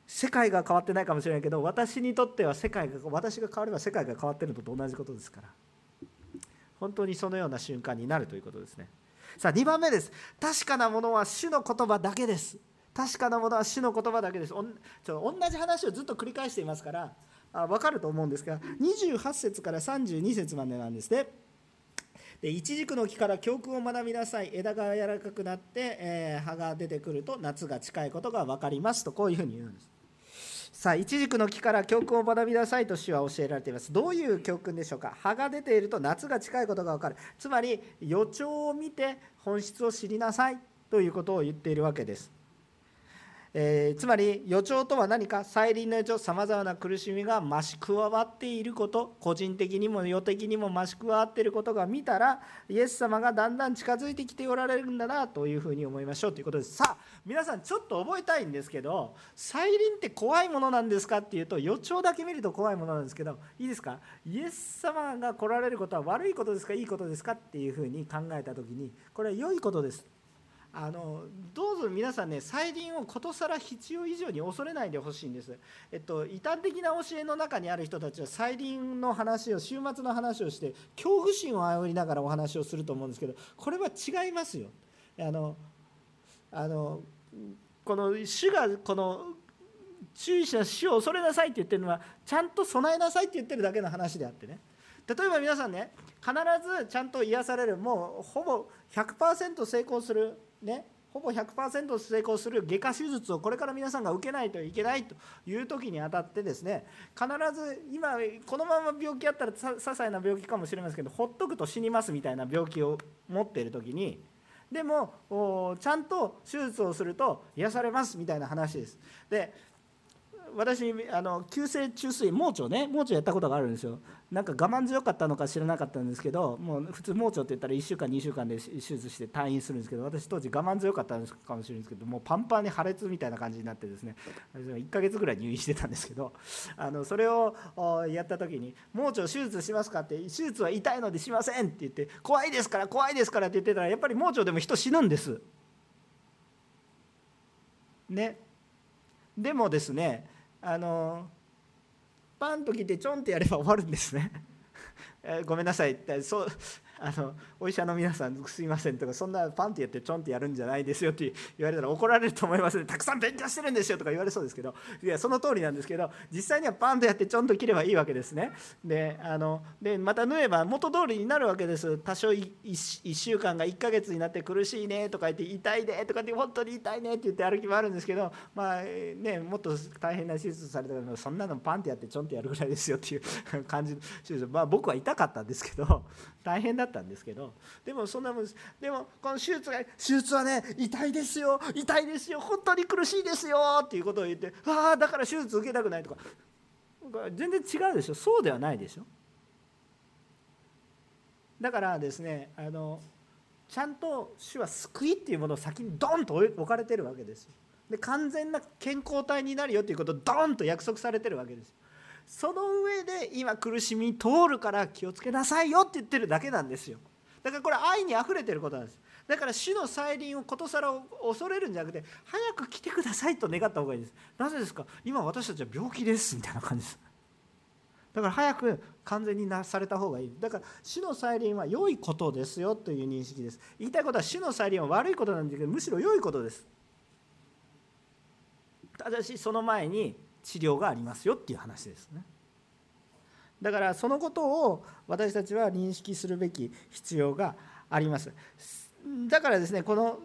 S1: 世界が変わってないかもしれないけど私にとっては世界が私が変われば世界が変わってるのと同じことですから。本当にそのような瞬間になるということですね。さあ2番目です。確かなものは主の言葉だけです。確かなものは主の言葉だけです。おちょ同じ話をずっと繰り返していますから分かると思うんですが28節から32節までなんですね。で一軸の木から教訓を学びなさい枝が柔らかくなって、えー、葉が出てくると夏が近いことが分かりますとこういうふうに言うんです。さあ、一軸の木から教訓を学びなさいと主は教えられています。どういう教訓でしょうか？葉が出ていると夏が近いことが分かる。つまり予兆を見て本質を知りなさいということを言っているわけです。えー、つまり予兆とは何か再臨の予兆さまざまな苦しみが増し加わっていること個人的にも世的にも増し加わっていることが見たらイエス様がだんだん近づいてきておられるんだなというふうに思いましょうということです。さあ皆さんちょっと覚えたいんですけど再臨って怖いものなんですかっていうと予兆だけ見ると怖いものなんですけどいいですか？イエス様が来られることは悪いことですか？いいことですか？っていうふうに考えた時にこれは良いことです。あのどうぞ皆さんね再臨をことさら必要以上に恐れないでほしいんです、えっと、異端的な教えの中にある人たちは再臨の話を週末の話をして恐怖心を煽りながらお話をすると思うんですけどこれは違いますよ。あのあのこの主がこの注意しな主を恐れなさいって言ってるのはちゃんと備えなさいって言ってるだけの話であってね。例えば皆さんね必ずちゃんと癒されるもうほぼ100%成功するねほぼ100%成功する外科手術をこれから皆さんが受けないといけないという時にあたってですね必ず今このまま病気やったら些細な病気かもしれませんけどほっとくと死にますみたいな病気を持っている時にでもちゃんと手術をすると癒されますみたいな話です。で私あの急性虫垂盲腸ね盲腸やったことがあるんですよなんか我慢強かったのか知らなかったんですけどもう普通盲腸って言ったら1週間2週間で手術して退院するんですけど私当時我慢強かったかもしれないんですけどもうパンパンに破裂みたいな感じになってですね1ヶ月ぐらい入院してたんですけどあのそれをやった時に「盲腸手術しますか?」って「手術は痛いのでしません」って言って「怖いですから怖いですから」って言ってたらやっぱり盲腸でも人死ぬんです。ねでもですねあのパンと来てちょんってやれば終わるんですね。ごめんなさい。そうあのお医者の皆さんすいませんとかそんなパンってやってちょんってやるんじゃないですよって言われたら怒られると思いますたくさん勉強してるんですよとか言われそうですけどいやその通りなんですけど実際にはパンとやってちょんと切ればいいわけです。ねであのでまた縫えば元通りになるわけです多少 1, 1週間が1ヶ月になって苦しいねとか言って痛いねとかって本当に痛いねって言って歩き回るんですけどまあねもっと大変な手術されたらそんなのパンってやってちょんってやるぐらいですよっていう感じの手術。まあ僕は痛かったんですけど 大変だったんですけどでもそんなもんですでもこの手術が手術はね痛いですよ痛いですよ本当に苦しいですよっていうことを言ってああだから手術受けたくないとか。全然違うでしょ。そうではないでしょ。だからですねあのちゃんと主は救いっていうものを先にドンと置かれてるわけですで完全な健康体になるよっていうことをドンと約束されてるわけですその上で今苦しみ通るから気をつけなさいよって言ってるだけなんですよ。だからこれ愛にあふれてることなんです。だから死の再臨をことさら恐れるんじゃなくて早く来てくださいと願った方がいいです。なぜですか？今私たちは病気ですみたいな感じです。だから早く完全になされた方がいい。だから死の再臨は良いことですよという認識です。言いたいことは死の再臨は悪いことなんだけどむしろ良いことです。ただしその前に治療がありますよっていう話ですね。だからそのことを私たちは認識するべき必要があります。だからですねこの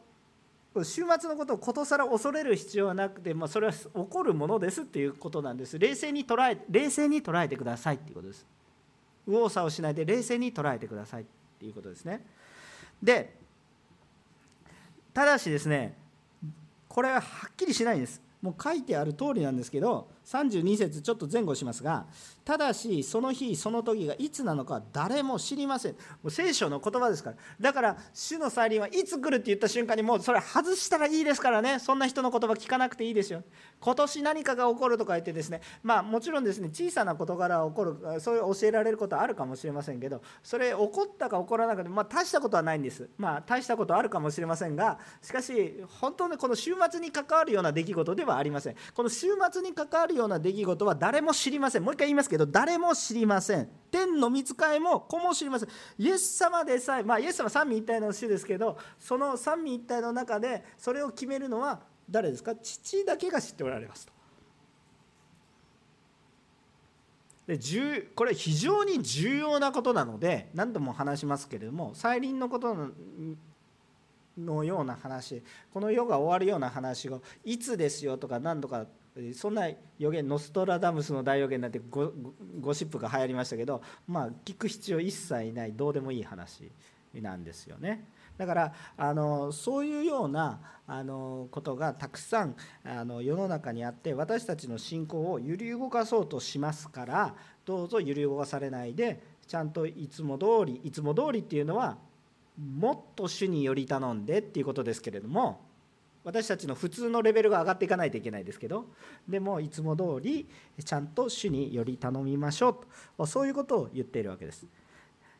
S1: 週末のことをことさら恐れる必要はなくて、まあ、それは起こるものですっていうことなんです。冷静に捉え冷静に捉えてくださいっていうことです。右往左往しないで冷静に捉えてくださいっていうことですね。でただしですねこれははっきりしないんです。もう書いてある通りなんですけど32節ちょっと前後しますがただしその日その時がいつなのか誰も知りません。もう聖書の言葉ですから。だから主の再臨はいつ来るって言った瞬間にもうそれ外したらいいですからね。そんな人の言葉聞かなくていいですよ。今年何かが起こるとか言ってですね。まあもちろんですね小さな事柄が起こるそういう教えられることはあるかもしれませんけどそれ起こったか起こらなかったまあ大したことはないんです。まあ大したことはあるかもしれませんがしかし本当にこの週末に関わるような出来事ではありません。この週末に関わるような出来事は誰も知りません。もう一回言いますけど誰も知りません。天の御使いも子も知りません。イエス様でさえまあイエス様三位一体の主ですけどその三位一体の中でそれを決めるのは誰ですか？父だけが知っておられますと。でこれ非常に重要なことなので何度も話しますけれども再臨のことのような話この世が終わるような話をいつですよとか何とかそんな予言ノストラダムスの大予言なんてゴゴシップが流行りましたけどまあ聞く必要一切ないどうでもいい話なんですよね。だからあのそういうようなあのことがたくさんあの世の中にあって私たちの信仰を揺り動かそうとしますからどうぞ揺り動かされないでちゃんといつも通りいつも通りっていうのはもっと主により頼んでっていうことですけれども私たちの普通のレベルが上がっていかないといけないですけどでもいつも通りちゃんと主により頼みましょうと。そういうことを言っているわけです。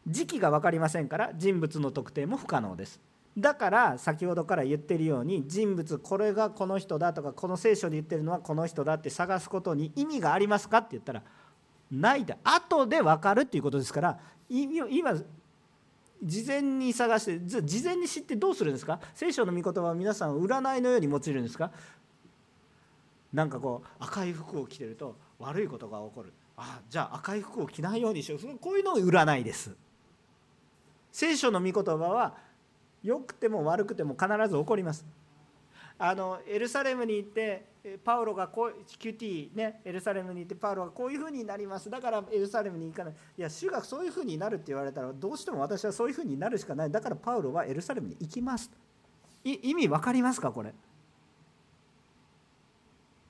S1: 時期が分かりませんから人物の特定も不可能です。だから先ほどから言ってるように人物これがこの人だとかこの聖書で言ってるのはこの人だって探すことに意味がありますかって言ったらないで後で分かるっていうことですから今事前に探して事前に知ってどうするんですか？聖書の御言葉は皆さん占いのように用いるんですか？なんかこう赤い服を着てると悪いことが起こる。あじゃあ赤い服を着ないようにしよう。こういうのを占いです。聖書の御言葉は良くても悪くても必ず起こります。あのエルサレムに行ってパウロがこう QT ねエルサレムに行ってパウロがこういうふうになります。だからエルサレムに行かない。いや主がそういうふうになるって言われたらどうしても私はそういうふうになるしかない。だからパウロはエルサレムに行きます。意味分かりますかこれ？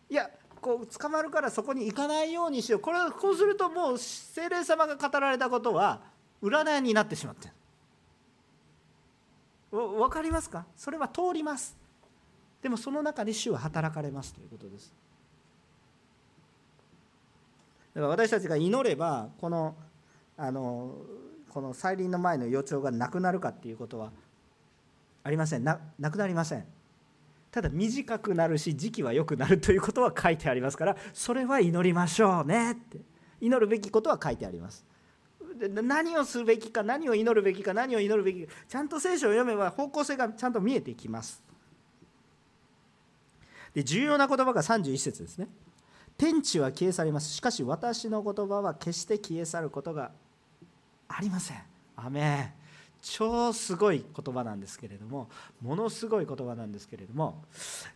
S1: いやこう捕まるからそこに行かないようにしよう。これこうするともう精霊様が語られたことは占いになってしまってる。分かりますか？それは通ります。でもその中で主は働かれますということです。だから私たちが祈ればこのあのこの再臨の前の予兆がなくなるかっていうことはありません。ななくなりません。ただ短くなるし時期は良くなるということは書いてありますからそれは祈りましょうねって。祈るべきことは書いてあります。何をすべきか何を祈るべきか何を祈るべきかちゃんと聖書を読めば方向性がちゃんと見えてきます。で重要な言葉が31節ですね。天地は消え去ります。しかし私の言葉は決して消え去ることがありません。アメ超すごい言葉なんですけれどもものすごい言葉なんですけれども、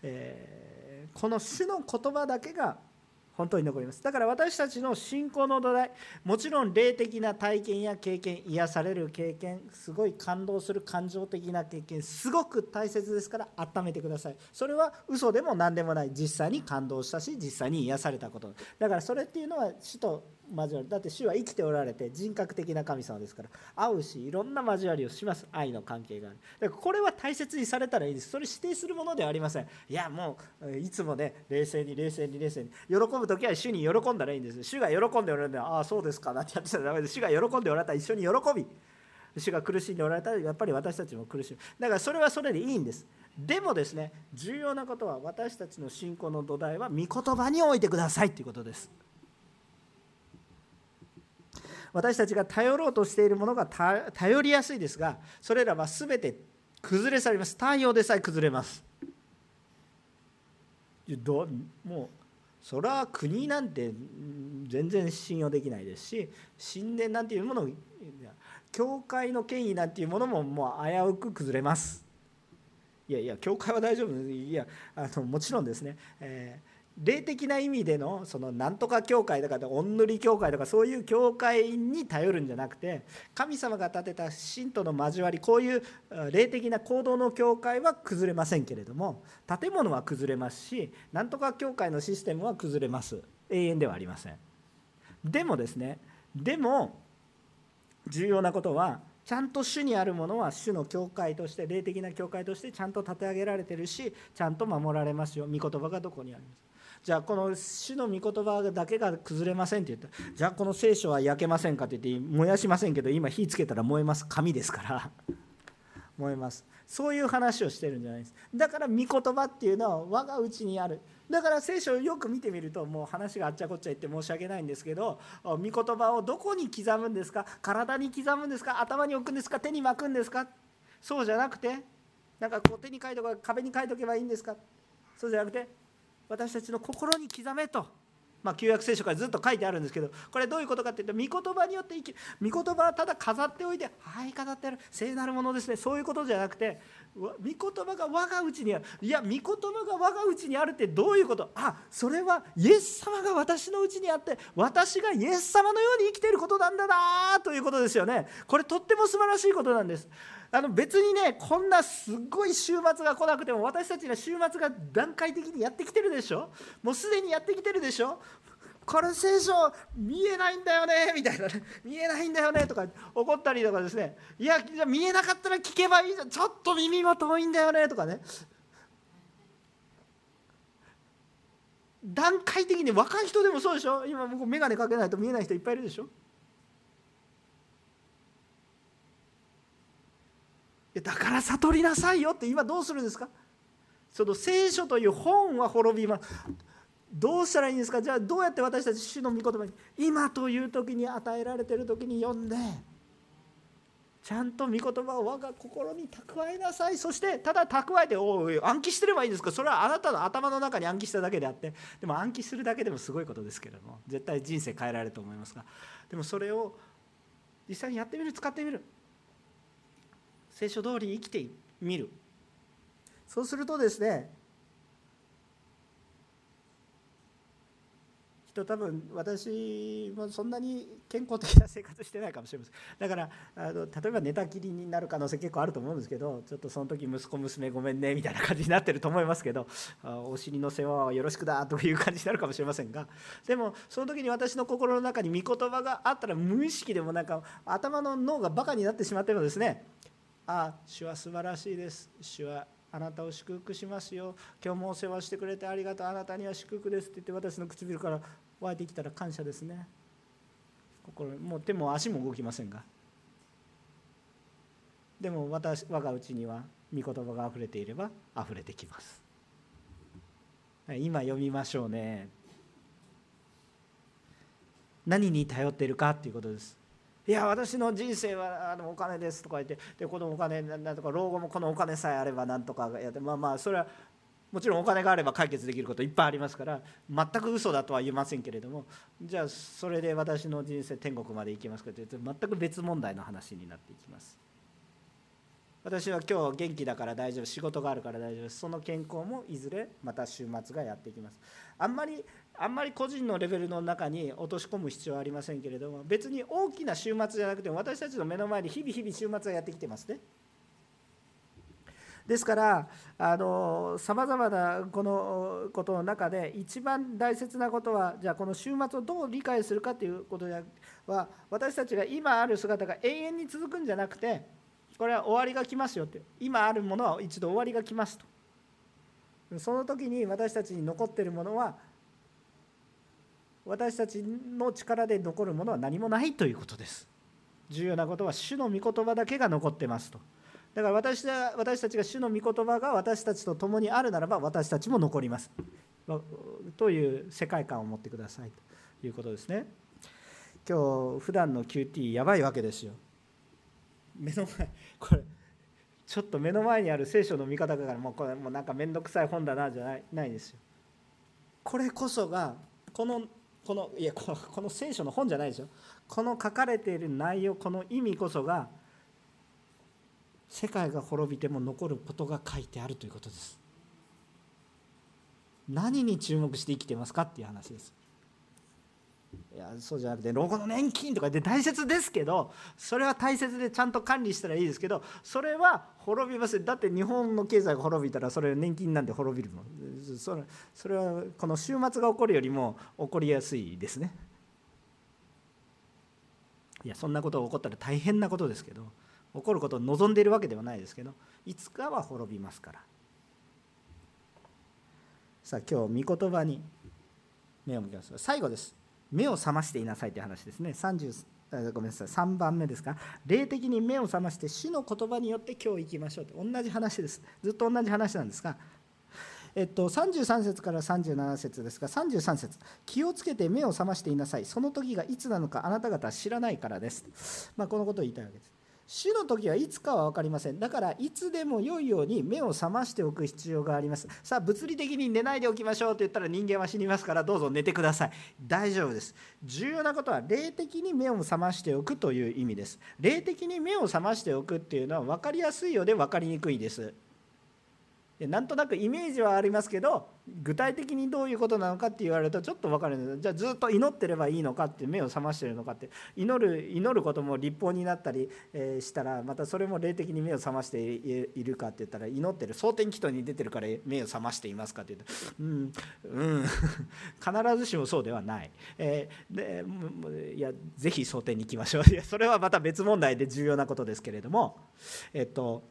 S1: えー、この主の言葉だけが本当に残ります。だから私たちの信仰の土台もちろん霊的な体験や経験癒される経験すごい感動する感情的な経験すごく大切ですから温めてください。それは嘘でも何でもない。実際に感動したし実際に癒されたこと。だからそれっていうのは主と交わるだって主は生きておられて人格的な神様ですから会うしいろんな交わりをします愛の関係がある。だからこれは大切にされたらいいです。それ指定するものではありません。いやもういつもね冷静に冷静に冷静に。喜ぶ時は主に喜んだらいいんです。主が喜んでおられるのはああそうですかなんてやってたらダメです。主が喜んでおられたら一緒に喜び。主が苦しんでおられたらやっぱり私たちも苦しむ。だからそれはそれでいいんです。でもですね重要なことは私たちの信仰の土台は御言葉に置いてくださいということです。私たちが頼ろうとしているものが頼りやすいですがそれらは全て崩れ去ります。太陽でさえ崩れます。どもうそれは国なんて全然信用できないですし神殿なんていうもの教会の権威なんていうものももう危うく崩れます。いやいや教会は大丈夫。いやあのもちろんですね、えー霊的な意味でのそのなんとか教会とかおんぬり教会とかそういう教会に頼るんじゃなくて神様が建てた信徒の交わりこういう霊的な行動の教会は崩れませんけれども建物は崩れますしなんとか教会のシステムは崩れます。永遠ではありません。でもですねでも重要なことはちゃんと主にあるものは主の教会として霊的な教会としてちゃんと立て上げられてるしちゃんと守られますよ。御言葉がどこにありますじゃあこの主の御言葉だけが崩れませんって言った。じゃあこの聖書は焼けませんかって言って燃やしませんけど今火つけたら燃えます。紙ですから。燃えます。そういう話をしてるんじゃないです。だから御言葉っていうのは我が内にある。だから聖書をよく見てみるともう話があっちゃこっちゃ言って申し訳ないんですけど御言葉をどこに刻むんですか？体に刻むんですか？頭に置くんですか？手に巻くんですか？そうじゃなくてなんかこう手に書いとか壁に書いとけばいいんですか？そうじゃなくて私たちの心に刻めと、まあ、旧約聖書からずっと書いてあるんですけどこれどういうことかっていうと御言葉によって生きる御言葉はただ飾っておいてはい飾ってある。聖なるものですね。そういうことじゃなくて御言葉が我が内にある。いや御言葉が我が内にあるってどういうこと？あそれはイエス様が私のうちにあって私がイエス様のように生きていることなんだなということですよね。これとっても素晴らしいことなんです。あの別にねこんなすごい週末が来なくても私たちは週末が段階的にやってきてるでしょ？もうすでにやってきてるでしょ？これ聖書見えないんだよねみたいなね。見えないんだよねとか怒ったりとかですね。いやじゃ見えなかったら聞けばいいじゃん。ちょっと耳も遠いんだよねとかね。段階的に若い人でもそうでしょ？今僕眼鏡かけないと見えない人いっぱいいるでしょ？だから悟りなさいよって今どうするんですか？その聖書という本は滅びます。どうしたらいいんですか？じゃあどうやって私たち主の御言葉に今という時に与えられてる時に読んでちゃんと御言葉を我が心に蓄えなさい。そしてただ蓄えておい暗記してればいいんですか？それはあなたの頭の中に暗記しただけであってでも暗記するだけでもすごいことですけれども絶対人生変えられると思いますがでもそれを実際にやってみる使ってみる。聖書通りに生きてみる。そうするとですね人多分私もそんなに健康的な生活してないかもしれません。だからあの例えば寝たきりになる可能性結構あると思うんですけどちょっとその時息子娘ごめんねみたいな感じになってると思いますけどお尻の世話はよろしくだという感じになるかもしれませんが。でもその時に私の心の中に御言葉があったら無意識でもなんか頭の脳がバカになってしまってもですねああ主は素晴らしいです。主はあなたを祝福しますよ。今日もお世話してくれてありがとう。あなたには祝福ですって言って私の唇から湧いてきたら感謝ですね。心もう手も足も動きませんが。でも私我がうちには御言葉があふれていればあふれてきます。今読みましょうね。何に頼っているかっていうことです。いや私の人生はあのお金ですとか言ってでこのお金なんとか老後もこのお金さえあればなんとかやってまあまあそれはもちろんお金があれば解決できることいっぱいありますから全く嘘だとは言えませんけれどもじゃあそれで私の人生天国まで行きますかというと全く別問題の話になっていきます。私は今日元気だから大丈夫仕事があるから大丈夫その健康もいずれまた週末がやってきます。あんまりあんまり個人のレベルの中に落とし込む必要はありませんけれども別に大きな週末じゃなくても私たちの目の前に日々日々週末はやってきてますね。ですからさまざまなこのことの中で一番大切なことはじゃあこの週末をどう理解するかということは私たちが今ある姿が永遠に続くんじゃなくてこれは終わりが来ますよって。今あるものは一度終わりが来ますと。その時に私たちに残っているものは私たちの力で残るものは何もないということです。重要なことは主の御言葉だけが残ってますと。だから私私たちが主の御言葉が私たちと共にあるならば私たちも残ります。という世界観を持ってくださいということですね。今日普段の QT やばいわけですよ。目の前これちょっと目の前にある聖書の見方だからもうこれもうなんか面倒くさい本だなじゃないないですよ。これこそがこのこのいやこのこの聖書の本じゃないですよ。この書かれている内容この意味こそが世界が滅びても残ることが書いてあるということです。何に注目して生きてますかっていう話です。いやそうじゃなくて老後の年金とかで大切ですけどそれは大切でちゃんと管理したらいいですけどそれは滅びますだって日本の経済が滅びたらそれ年金なんて滅びるもん。それそれはこの週末が起こるよりも起こりやすいですね。いやそんなことが起こったら大変なことですけど起こることを望んでいるわけではないですけどいつかは滅びますから。さあ今日御言葉に目を向けます。最後です。目を覚ましていなさいという話ですね。30ごめんなさい。3番目ですか。霊的に目を覚まして主の言葉によって今日行きましょうと。同じ話です。ずっと同じ話なんですが。えっと、33節から37節ですが。33節。気をつけて目を覚ましていなさい。その時がいつなのかあなた方は知らないからです、まあ、このことを言いたいわけです。主の時はいつかは分かりません。だからいつでも良いように目を覚ましておく必要があります。さあ物理的に寝ないでおきましょうと言ったら人間は死にますからどうぞ寝てください。大丈夫です。重要なことは霊的に目を覚ましておくという意味です。霊的に目を覚ましておくっていうのは分かりやすいようで分かりにくいです。なんとなくイメージはありますけど具体的にどういうことなのかって言われるとちょっと分かるんですじゃあずっと祈ってればいいのかって目を覚ましてるのかって。祈る祈ることも立法になったりしたらまたそれも霊的に目を覚ましているかって言ったら祈ってる蒼天祈祷に出てるから目を覚ましていますかって言うとうんうん。必ずしもそうではない、えー、でいやぜひ蒼天に行きましょう。いやそれはまた別問題で重要なことですけれどもえっと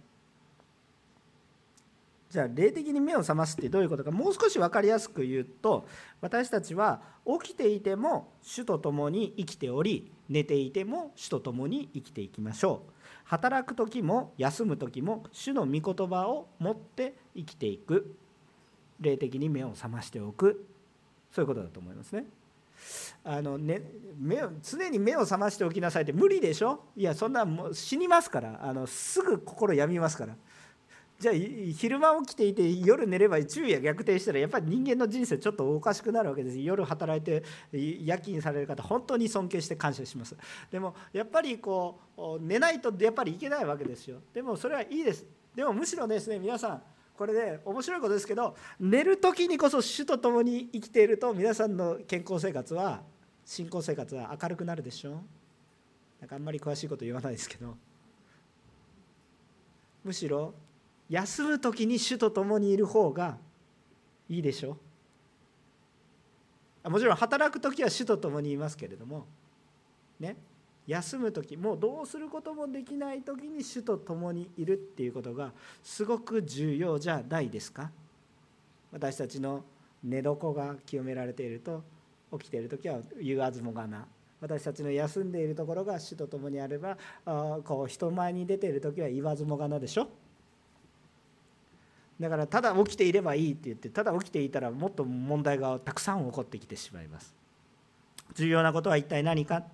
S1: じゃあ霊的に目を覚ますってどういうことかもう少し分かりやすく言うと私たちは起きていても主と共に生きており寝ていても主と共に生きていきましょう。働く時も休む時も主の御言葉を持って生きていく。霊的に目を覚ましておく。そういうことだと思いますね。あのね目を常に目を覚ましておきなさいって無理でしょ？いやそんなもう死にますから。あのすぐ心病みますから。じゃあ昼間起きていて夜寝れば昼夜逆転したらやっぱり人間の人生ちょっとおかしくなるわけです。夜働いて夜勤される方本当に尊敬して感謝します。でもやっぱりこう寝ないとやっぱりいけないわけですよ。でもそれはいいです。でもむしろですね皆さんこれで面白いことですけど寝る時にこそ主と共に生きていると皆さんの健康生活は信仰生活は明るくなるでしょ。なんかあんまり詳しいこと言わないですけど。むしろ休む時に主と共にいる方がいいでしょ？うもちろん働く時は主と共にいますけれどもね？休む時もうどうすることもできない時に主と共にいるっていうことがすごく重要じゃないですか？私たちの寝床が清められていると起きている時は言わずもがな。私たちの休んでいるところが主と共にあればあこう人前に出ている時は言わずもがなでしょ？だからただ起きていればいいって言ってただ起きていたらもっと問題がたくさん起こってきてしまいます。重要なことは一体何か。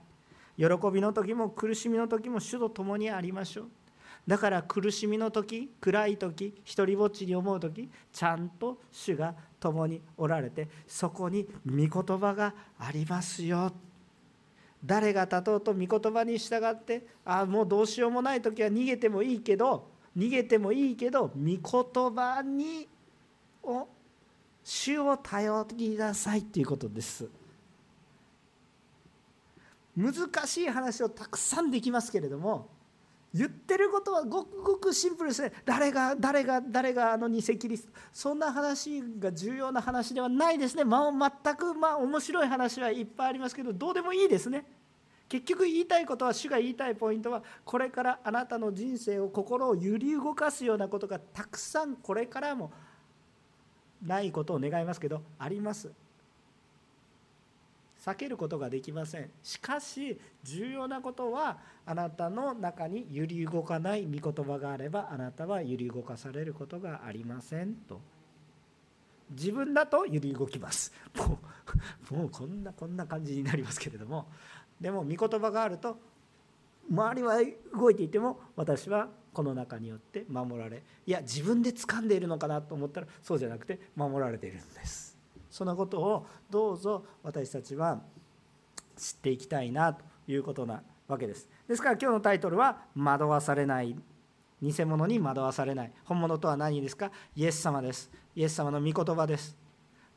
S1: 喜びの時も苦しみの時も主と共にありましょう。だから苦しみの時暗い時一りぼっちに思う時ちゃんと主が共におられてそこに御言葉がありますよ。誰が立とうと御言葉に従ってああもうどうしようもない時は逃げてもいいけど逃げてもいいけど御言葉にを主を頼りなさいということです。難しい話をたくさんできますけれども言ってることはごくごくシンプルですね。誰が誰が誰があの偽キリストそんな話が重要な話ではないですね、まあ、全くまあ面白い話はいっぱいありますけどどうでもいいですね。結局言いたいことは主が言いたいポイントはこれからあなたの人生を心を揺り動かすようなことがたくさんこれからもないことを願いますけどあります。避けることができません。しかし重要なことはあなたの中に揺り動かない御言葉があればあなたは揺り動かされることがありませんと。自分だと揺り動きます。もうもうこんなこんな感じになりますけれども。でも御言葉があると周りは動いていても私はこの中によって守られいや自分で掴んでいるのかなと思ったらそうじゃなくて守られているんです。そのことをどうぞ私たちは知っていきたいなということなわけです。ですから今日のタイトルは「惑わされない」偽物に惑わされない。本物とは何ですか？イエス様です。イエス様の御言葉です、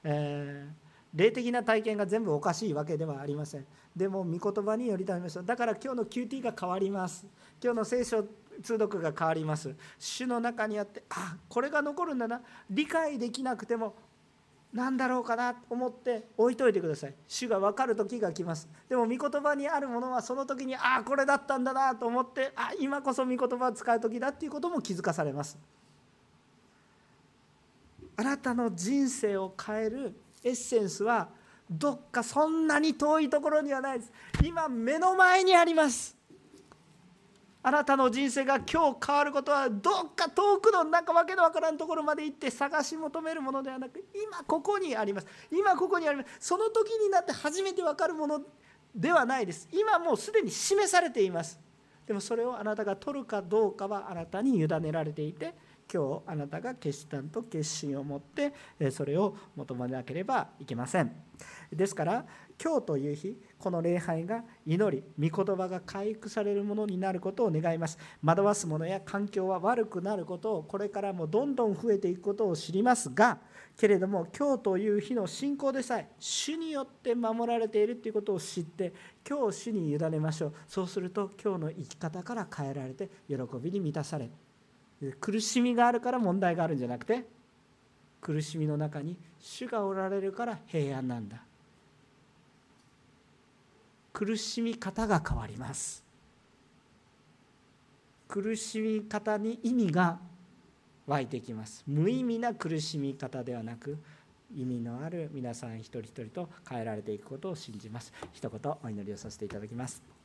S1: えー霊的な体験が全部おかしいわけではありません。でも御言葉によりためましょう。だから今日の QT が変わります。今日の聖書通読が変わります。主の中にあってあこれが残るんだな。理解できなくても何だろうかなと思って置いといてください。主が分かる時が来ます。でも御言葉にあるものはその時にああこれだったんだなと思ってあ今こそ御言葉を使う時だっていうことも気づかされます。あなたの人生を変えるエッセンスはどっかそんなに遠いところにはないです。今目の前にあります。あなたの人生が今日変わることはどっか遠くの中わけのわからんところまで行って探し求めるものではなく今ここにあります。今ここにあります。その時になって初めてわかるものではないです今もうすでに示されています。でもそれをあなたが取るかどうかはあなたに委ねられていて今日あなたが決断と決心を持ってそれを求めなければいけません。ですから今日という日この礼拝が祈り御言葉が回復されるものになることを願います。惑わすものや環境は悪くなることをこれからもどんどん増えていくことを知りますがけれども今日という日の信仰でさえ主によって守られているということを知って今日主に委ねましょう。そうすると今日の生き方から変えられて喜びに満たされ苦しみがあるから問題があるんじゃなくて苦しみの中に主がおられるから平安なんだ。苦しみ方が変わります。苦しみ方に意味が湧いてきます。無意味な苦しみ方ではなく意味のある皆さん一人一人と変えられていくことを信じます。一言お祈りをさせていただきます。